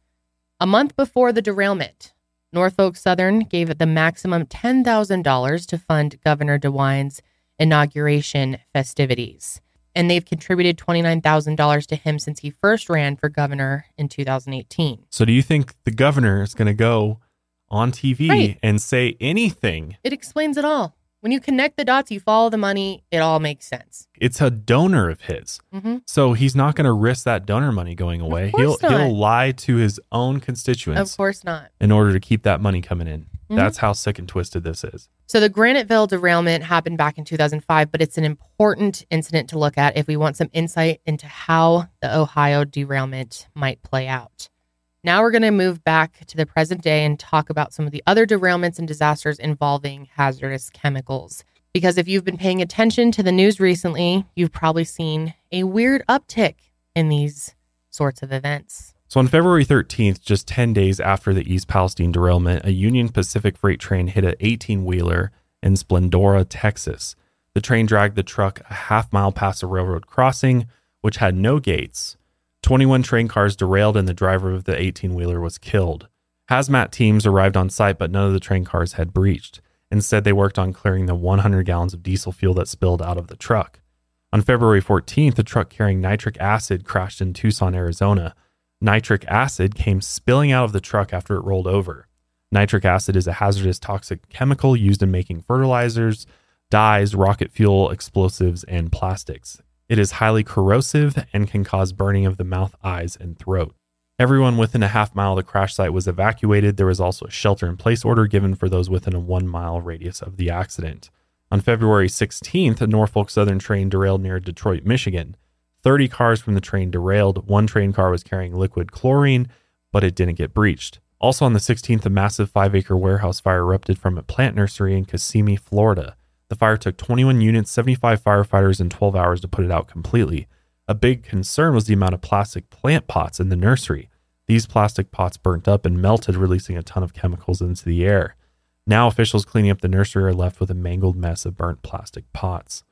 A month before the derailment, Norfolk Southern gave it the maximum $10,000 to fund Governor DeWine's inauguration festivities. And they've contributed $29,000 to him since he first ran for governor in 2018. So do you think the governor is going to go on TV Right. and say anything? It explains it all. When you connect the dots, you follow the money, it all makes sense. It's a donor of his. Mhm. So he's not going to risk that donor money going away. He'll not. he'll lie to his own constituents Of course not. in order to keep that money coming in. Mhm. That's how sick and twisted this is. So the Graniteville derailment happened back in 2005, but it's an important incident to look at if we want some insight into how the Ohio derailment might play out. Now we're going to move back to the present day and talk about some of the other derailments and disasters involving hazardous chemicals. Because if you've been paying attention to the news recently, you've probably seen a weird uptick in these sorts of events. So on February 13th, just 10 days after the East Palestine derailment, a Union Pacific freight train hit an 18 wheeler in Splendora, Texas. The train dragged the truck a half mile past a railroad crossing, which had no gates. 21 train cars derailed and the driver of the 18 wheeler was killed. Hazmat teams arrived on site, but none of the train cars had breached. Instead, they worked on clearing the 100 gallons of diesel fuel that spilled out of the truck. On February 14th, a truck carrying nitric acid crashed in Tucson, Arizona. Nitric acid came spilling out of the truck after it rolled over. Nitric acid is a hazardous toxic chemical used in making fertilizers, dyes, rocket fuel, explosives, and plastics. It is highly corrosive and can cause burning of the mouth, eyes, and throat. Everyone within a half mile of the crash site was evacuated. There was also a shelter in place order given for those within a one mile radius of the accident. On February 16th, a Norfolk Southern train derailed near Detroit, Michigan. 30 cars from the train derailed. One train car was carrying liquid chlorine, but it didn't get breached. Also on the 16th, a massive five acre warehouse fire erupted from a plant nursery in Kissimmee, Florida. The fire took 21 units, 75 firefighters, and 12 hours to put it out completely. A big concern was the amount of plastic plant pots in the nursery. These plastic pots burnt up and melted, releasing a ton of chemicals into the air. Now, officials cleaning up the nursery are left with a mangled mess of burnt plastic pots.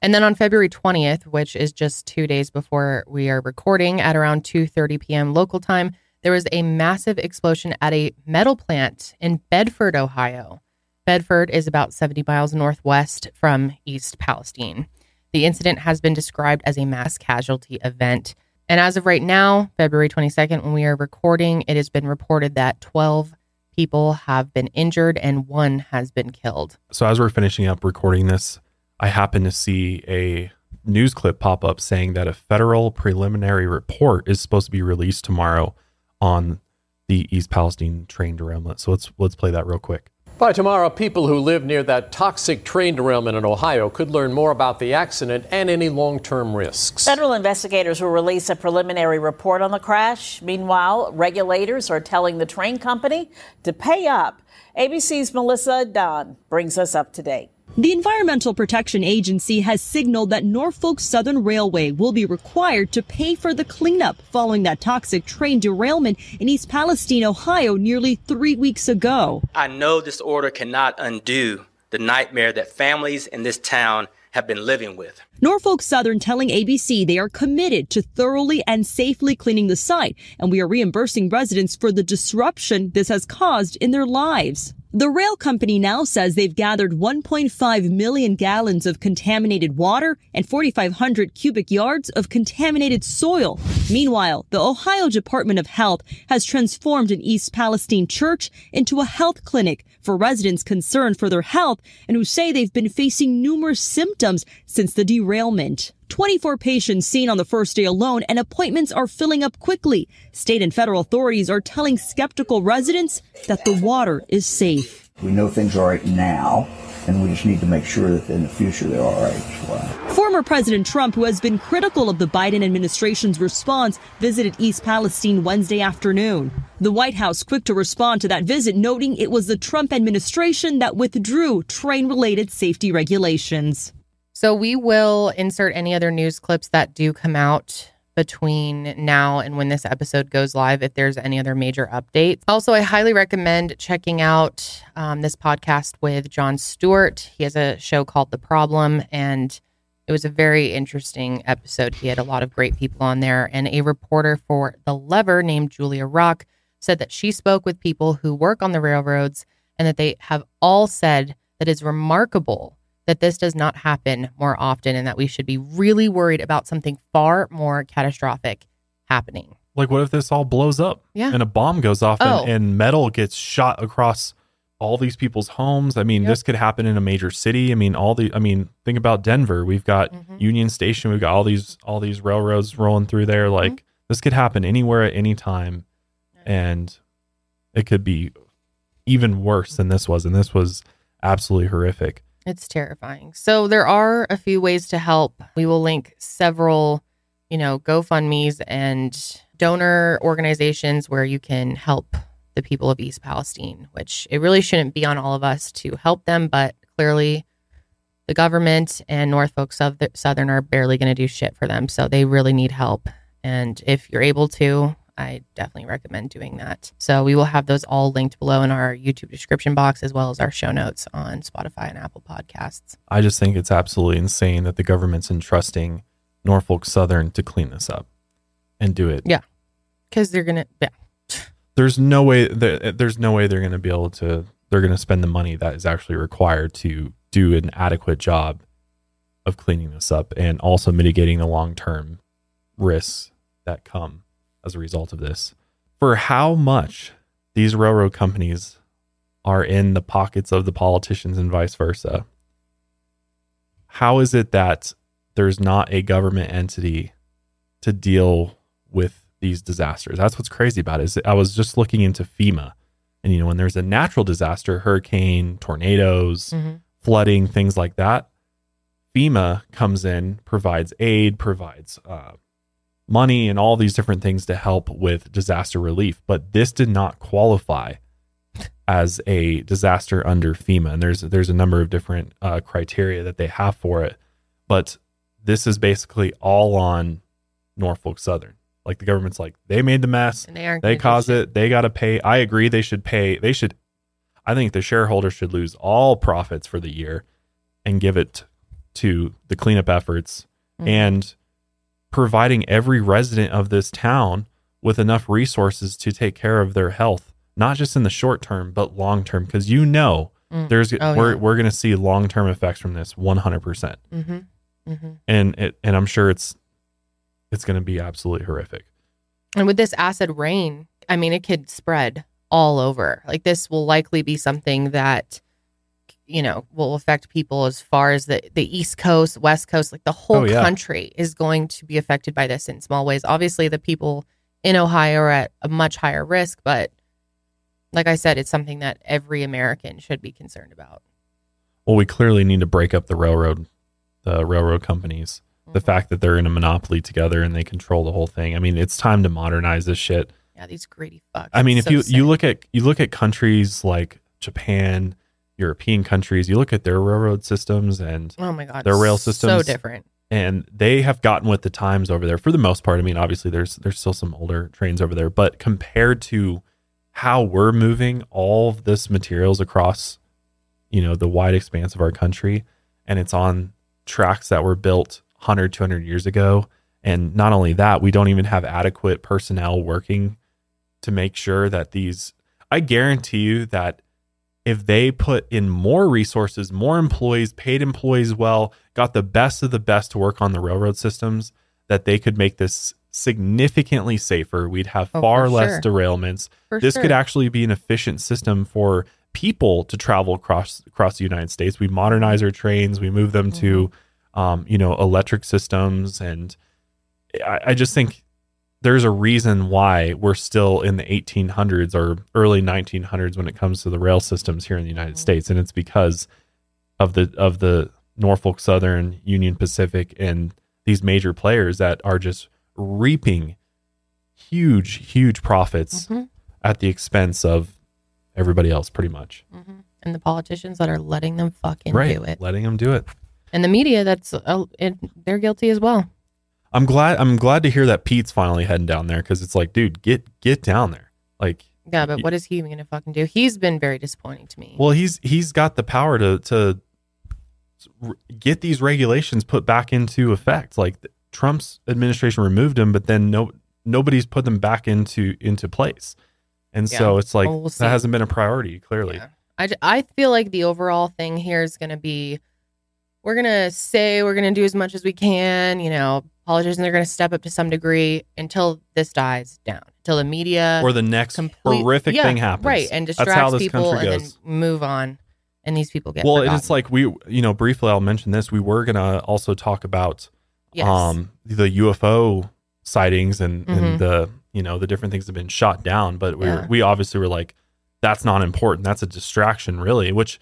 And then on February 20th, which is just 2 days before we are recording at around 2:30 p.m. local time, there was a massive explosion at a metal plant in Bedford, Ohio. Bedford is about 70 miles northwest from East Palestine. The incident has been described as a mass casualty event. And as of right now, February 22nd, when we are recording, it has been reported that 12 people have been injured and one has been killed. So, as we're finishing up recording this, I happen to see a news clip pop up saying that a federal preliminary report is supposed to be released tomorrow on the East Palestine train derailment. So let's let's play that real quick. By tomorrow, people who live near that toxic train derailment in Ohio could learn more about the accident and any long term risks. Federal investigators will release a preliminary report on the crash. Meanwhile, regulators are telling the train company to pay up. ABC's Melissa Dunn brings us up to date. The Environmental Protection Agency has signaled that Norfolk Southern Railway will be required to pay for the cleanup following that toxic train derailment in East Palestine, Ohio, nearly three weeks ago. I know this order cannot undo the nightmare that families in this town have been living with. Norfolk Southern telling ABC they are committed to thoroughly and safely cleaning the site, and we are reimbursing residents for the disruption this has caused in their lives. The rail company now says they've gathered 1.5 million gallons of contaminated water and 4,500 cubic yards of contaminated soil. Meanwhile, the Ohio Department of Health has transformed an East Palestine church into a health clinic for residents concerned for their health and who say they've been facing numerous symptoms since the derailment. 24 patients seen on the first day alone, and appointments are filling up quickly. State and federal authorities are telling skeptical residents that the water is safe. We know things are right now, and we just need to make sure that in the future they're all right as well. Former President Trump, who has been critical of the Biden administration's response, visited East Palestine Wednesday afternoon. The White House quick to respond to that visit, noting it was the Trump administration that withdrew train related safety regulations. So we will insert any other news clips that do come out between now and when this episode goes live if there's any other major updates. Also, I highly recommend checking out um, this podcast with Jon Stewart. He has a show called The Problem, and it was a very interesting episode. He had a lot of great people on there, and a reporter for The Lever named Julia Rock said that she spoke with people who work on the railroads and that they have all said that it's remarkable that this does not happen more often and that we should be really worried about something far more catastrophic happening. Like, what if this all blows up? Yeah. And a bomb goes off Oh. and, and metal gets shot across all these people's homes. I mean, Yep. this could happen in a major city. I mean, all the, I mean, think about Denver. We've got Mm-hmm. Union Station. We've got all these, all these railroads rolling through there. Mm-hmm. Like, this could happen anywhere at any time. And it could be even worse than this was. And this was absolutely horrific. It's terrifying. So there are a few ways to help. We will link several, you know, GoFundMe's and donor organizations where you can help the people of East Palestine, which it really shouldn't be on all of us to help them, but clearly the government and North Norfolk South- Southern are barely going to do shit for them. So they really need help. And if you're able to, I definitely recommend doing that. So we will have those all linked below in our YouTube description box as well as our show notes on Spotify and Apple Podcasts. I just think it's absolutely insane that the government's entrusting Norfolk Southern to clean this up and do it. Yeah. Cuz they're going to yeah. There's no way there, there's no way they're going to be able to they're going to spend the money that is actually required to do an adequate job of cleaning this up and also mitigating the long-term risks that come as a result of this. For how much these railroad companies are in the pockets of the politicians and vice versa. How is it that there's not a government entity to deal with these disasters? That's what's crazy about it. Is I was just looking into FEMA, and you know when there's a natural disaster, hurricane, tornadoes, Mm-hmm. flooding, things like that, FEMA comes in, provides aid, provides uh, money, and all these different things to help with disaster relief. But this did not qualify as a disaster under FEMA, and there's there's a number of different uh, criteria that they have for it. But this is basically all on Norfolk Southern. Like the government's like they made the mess, And they they caused it, they got to pay. I agree, they should pay. They should. I think the shareholders should lose all profits for the year and give it to the cleanup efforts Mhm. and providing every resident of this town with enough resources to take care of their health, not just in the short term, but long term. Because you know, Mm. there's Oh, we're yeah. we're going to see long term effects from this, one hundred percent. Mm-hmm. Mm-hmm. And it and I'm sure it's it's going to be absolutely horrific. And with this acid rain, I mean, it could spread all over. Like this will likely be something that you know will affect people as far as the the East Coast, West Coast, like the whole Oh, yeah. country is going to be affected by this in small ways. Obviously, the people in Ohio are at a much higher risk, but like I said, it's something that every American should be concerned about. Well, we clearly need to break up the railroad, the railroad companies. The Mm-hmm. fact that they're in a monopoly together and they control the whole thing. I mean, it's time to modernize this shit. Yeah, these greedy fucks. I mean, It's if so you you look at you look at countries like Japan, European countries, you look at their railroad systems and Oh my God, their rail systems so different. and they have gotten with the times over there for the most part. I mean, obviously there's there's still some older trains over there, but compared to how we're moving all of this materials across, you know, the wide expanse of our country, and it's on tracks that were built 100, 200 years ago. And not only that, we don't even have adequate personnel working to make sure that these. I guarantee you that if they put in more resources, more employees, paid employees well, got the best of the best to work on the railroad systems, that they could make this significantly safer. We'd have Oh, far less sure. derailments. For this could actually be an efficient system for people to travel across across the United States. We modernize our trains, we move them to Mm-hmm. um, you know, electric systems and I, I just think there's a reason why we're still in the 1800s or early 1900s when it comes to the rail systems here in the United States, and it's because of the of the Norfolk Southern, Union Pacific, and these major players that are just reaping huge, huge profits Mhm. at the expense of everybody else, pretty much. and the politicians that are letting them fucking right, do it, letting them do it. and the media that's uh, it, they're guilty as well. I'm glad. I'm glad to hear that Pete's finally heading down there because it's like, dude, get get down there. Like, Yeah, but what is he even gonna fucking do? He's been very disappointing to me. Well, he's he's got the power to to get these regulations put back into effect. Like Trump's administration removed them, but then no nobody's put them back into into place. And so it's like Well, we'll that hasn't been a priority. Clearly, I I feel like the overall thing here is going to be we're going to say we're going to do as much as we can. You know, politicians are going to step up to some degree until this dies down, until the media or the next complete- horrific yeah, thing happens. Right. And distracts people and goes. then move on. And these people get well, forgotten. it's like we, you know, briefly I'll mention this. We were gonna also talk about Yes. um the UFO sightings and, Mhm. and the you know the different things have been shot down, but we Yeah. were, we obviously were like, that's not important. That's a distraction, really. Which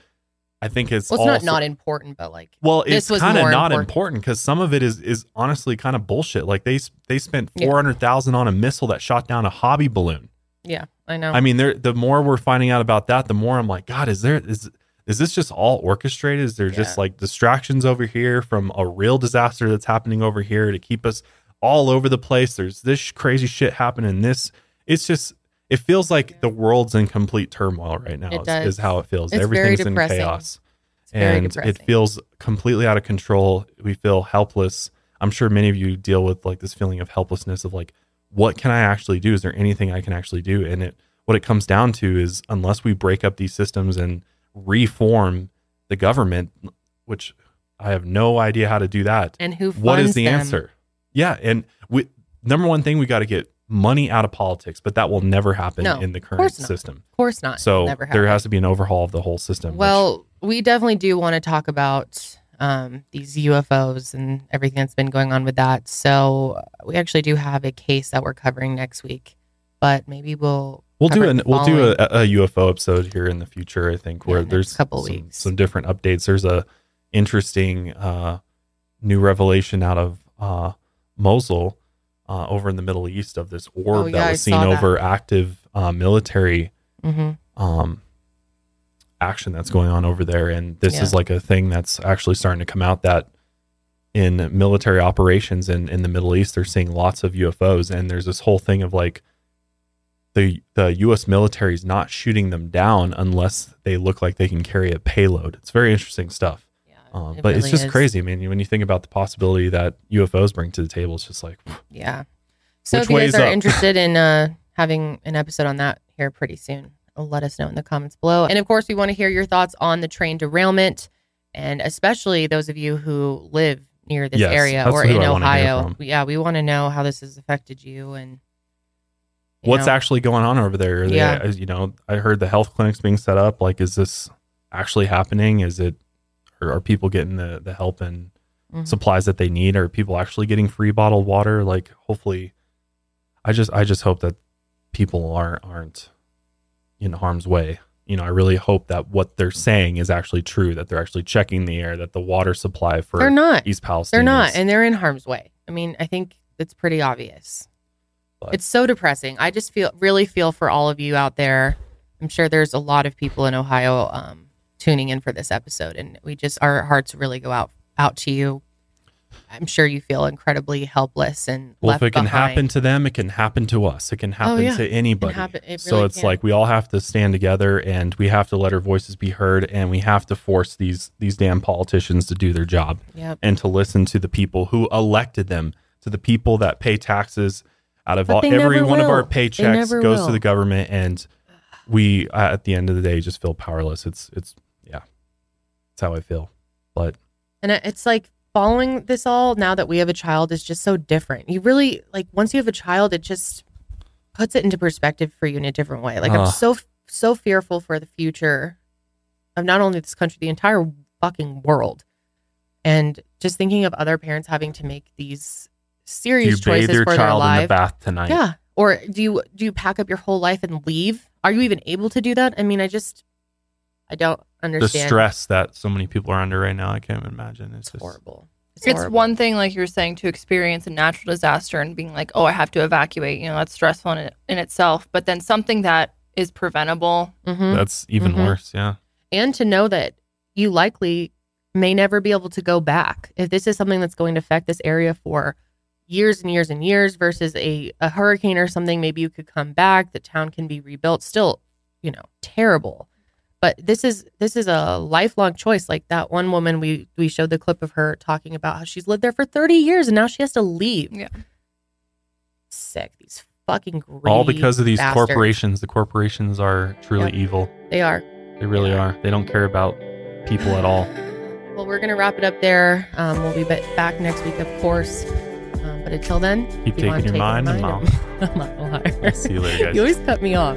I think is well, it's not also- not important, but like Well, it's kind of not important. because some of it is is honestly kind of bullshit. Like they they spent Yeah. four hundred thousand on a missile that shot down a hobby balloon. Yeah, I know. I mean, there the more we're finding out about that, the more I'm like, God, is there is is this just all orchestrated? Is there just like distractions over here from a real disaster that's happening over here to keep us all over the place. There's this crazy shit happening. This, it's just, it feels like the world's in complete turmoil right now. It is, is how it feels. It's very Everything's in chaos, and it feels completely out of control. We feel helpless. I'm sure many of you deal with like this feeling of helplessness of like, what can I actually do? Is there anything I can actually do? And it, what it comes down to is unless we break up these systems and reform the government, which I have no idea how to do that. And who What is the them? answer? Yeah, and we number one thing we got to get money out of politics, but that will never happen No, in the current system. Of course not. So Never there has to be an overhaul of the whole system. which- Well, we definitely do want to talk about um, these UFOs and everything that's been going on with that. So we actually do have a case that we're covering next week, but maybe we'll We'll do an we'll do a, a UFO episode here in the future. I think where there's a couple some, weeks. some different updates. There's a interesting uh, new revelation out of uh, Mosul uh, over in the Middle East of this orb Oh, yeah, that was seen saw that. over active uh, military Mhm. um, action that's going on over there. And this Yeah. is like a thing that's actually starting to come out that in military operations in, in the Middle East, they're seeing lots of UFOs. And there's this whole thing of like the the US military is not shooting them down unless they look like they can carry a payload. It's very interesting stuff. Um, it but it's just is. crazy. I mean, when you think about the possibility that UFOs bring to the table, it's just like, Yeah. So if you guys are up? interested in uh, having an episode on that here pretty soon, let us know in the comments below. And of course, we want to hear your thoughts on the train derailment, and especially those of you who live near this Yes, area or in I wanna hear Ohio. Yeah, we want to know how this has affected you and you what's know, actually going on over there? They- Yeah. as you know, I heard the health clinics being set up. Like, is this actually happening? Is it, or are people getting the, the help and Mhm. supplies that they need? Are people actually getting free bottled water? Like, hopefully, I just, I just hope that people aren't, aren't in harm's way. You know, I really hope that what they're saying is actually true, that they're actually checking the air, that the water supply for they're not East Palestine. They're not, is- and they're in harm's way. I mean, I think it's pretty obvious. it's so depressing. I just feel really feel for all of you out there. I'm sure there's a lot of people in Ohio um, tuning in for this episode, and we just our hearts really go out out to you. I'm sure you feel incredibly helpless and Well, left if it can behind. happen to them, it can happen to us. It can happen Oh, yeah. to It anybody. happen- it so it's can. like we all have to stand together and we have to let our voices be heard and we have to force these these damn politicians to do their job Yep. and to listen to the people who elected them, to the people that pay taxes out of all, every one of our paychecks goes will. to the government and we uh, at the end of the day just feel powerless. It's it's. That's how I feel. But And it's like following this all now that we have a child is just so different. You really like once you have a child, it just puts it into perspective for you in a different way. Like I'm so so fearful for the future of not only this country, the entire fucking world. And just thinking of other parents having to make these serious you choices your for their child in life. the bath tonight? Yeah. Or do you do you pack up your whole life and leave? Are you even able to do that? I mean, I just I don't understand The stress that so many people are under right now, I can't imagine. It's, just horrible. It's, one thing, like you're saying, to experience a natural disaster and being like, oh, I have to evacuate. You know, that's stressful in, in itself. But then something that is preventable. Mhm. That's even Mhm. worse. Yeah. and to know that you likely may never be able to go back if this is something that's going to affect this area for years and years and years versus a, a hurricane or something maybe you could come back the town can be rebuilt still you know terrible but this is this is a lifelong choice like that one woman we we showed the clip of her talking about how she's lived there for 30 years and now she has to leave yeah sick these fucking All because of these bastards. corporations. The corporations are truly Yep. evil. they are They really are. They don't care about people at all. Well, we're going to wrap it up there. Um, we'll be back next week, of course. Um, but until then, Keep keep on taking your mind and mind and- I'm not a liar. I'll see you later, guys. You always cut me off.